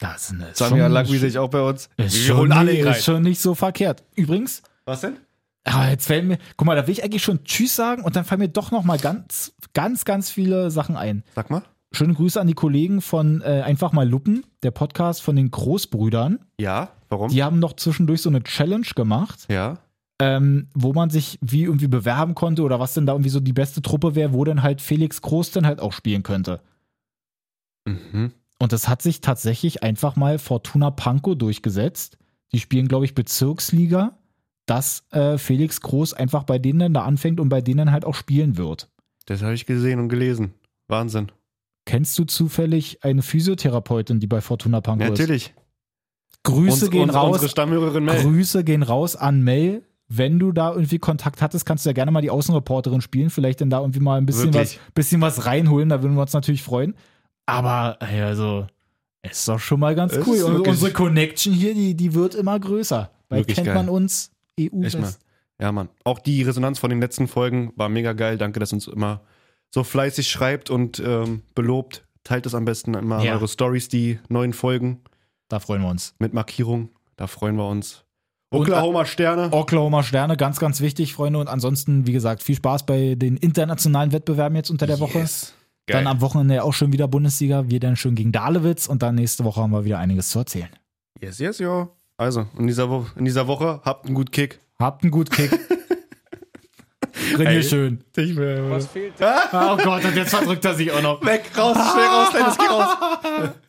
Das ist eine, Sami Alagui sehe ich auch bei uns. ist Wir schon, holen alle nicht, rein. ist schon nicht so verkehrt. Übrigens, Was denn? Ah, jetzt fällt mir, guck mal, da will ich eigentlich schon Tschüss sagen und dann fallen mir doch nochmal ganz, ganz, ganz viele Sachen ein. Sag mal. Schöne Grüße an die Kollegen von äh, Einfach mal Luppen, der Podcast von den Großbrüdern. Ja, warum? Die haben noch zwischendurch so eine Challenge gemacht, Ja. ähm, wo man sich wie irgendwie bewerben konnte oder was denn da irgendwie so die beste Truppe wäre, wo dann halt Felix Groß dann halt auch spielen könnte. Mhm. Und das hat sich tatsächlich einfach mal Fortuna Pankow durchgesetzt. Die spielen, glaube ich, Bezirksliga, dass äh, Felix Groß einfach bei denen dann da anfängt und bei denen halt auch spielen wird. Das habe ich gesehen und gelesen. Wahnsinn. Kennst du zufällig eine Physiotherapeutin, die bei Fortuna Pankow Ja, ist? natürlich. Grüße Uns- gehen uns- raus. Grüße gehen raus an Mel. Wenn du da irgendwie Kontakt hattest, kannst du ja gerne mal die Außenreporterin spielen. Vielleicht dann da irgendwie mal ein bisschen was, bisschen was reinholen. Da würden wir uns natürlich freuen. Aber also, ist doch schon mal ganz Es cool. Und unsere Connection hier, die, die wird immer größer. Weil kennt geil. man uns EU Echt mal. Ja, Mann. Auch die Resonanz von den letzten Folgen war mega geil. Danke, dass ihr uns immer so fleißig schreibt und ähm, belobt. Teilt es am besten immer Ja. eure Stories, die neuen Folgen Da freuen wir uns. mit Markierung. Da freuen wir uns. Und- Oklahoma Sterne. Oklahoma Sterne, ganz, ganz wichtig, Freunde. Und ansonsten, wie gesagt, viel Spaß bei den internationalen Wettbewerben jetzt unter der Woche. Yes. Dann Geil. am Wochenende auch schon wieder Bundesliga. Wir dann schön gegen Dalewitz und dann nächste Woche haben wir wieder einiges zu erzählen. Yes, yes, ja. Also, in dieser, Wo in dieser Woche habt einen guten Kick. Habt einen guten Kick. Trainier schön. Ich will. Was fehlt Oh Gott, und jetzt verdrückt er sich auch noch. Weg, raus, schnell raus, Dennis, geh raus.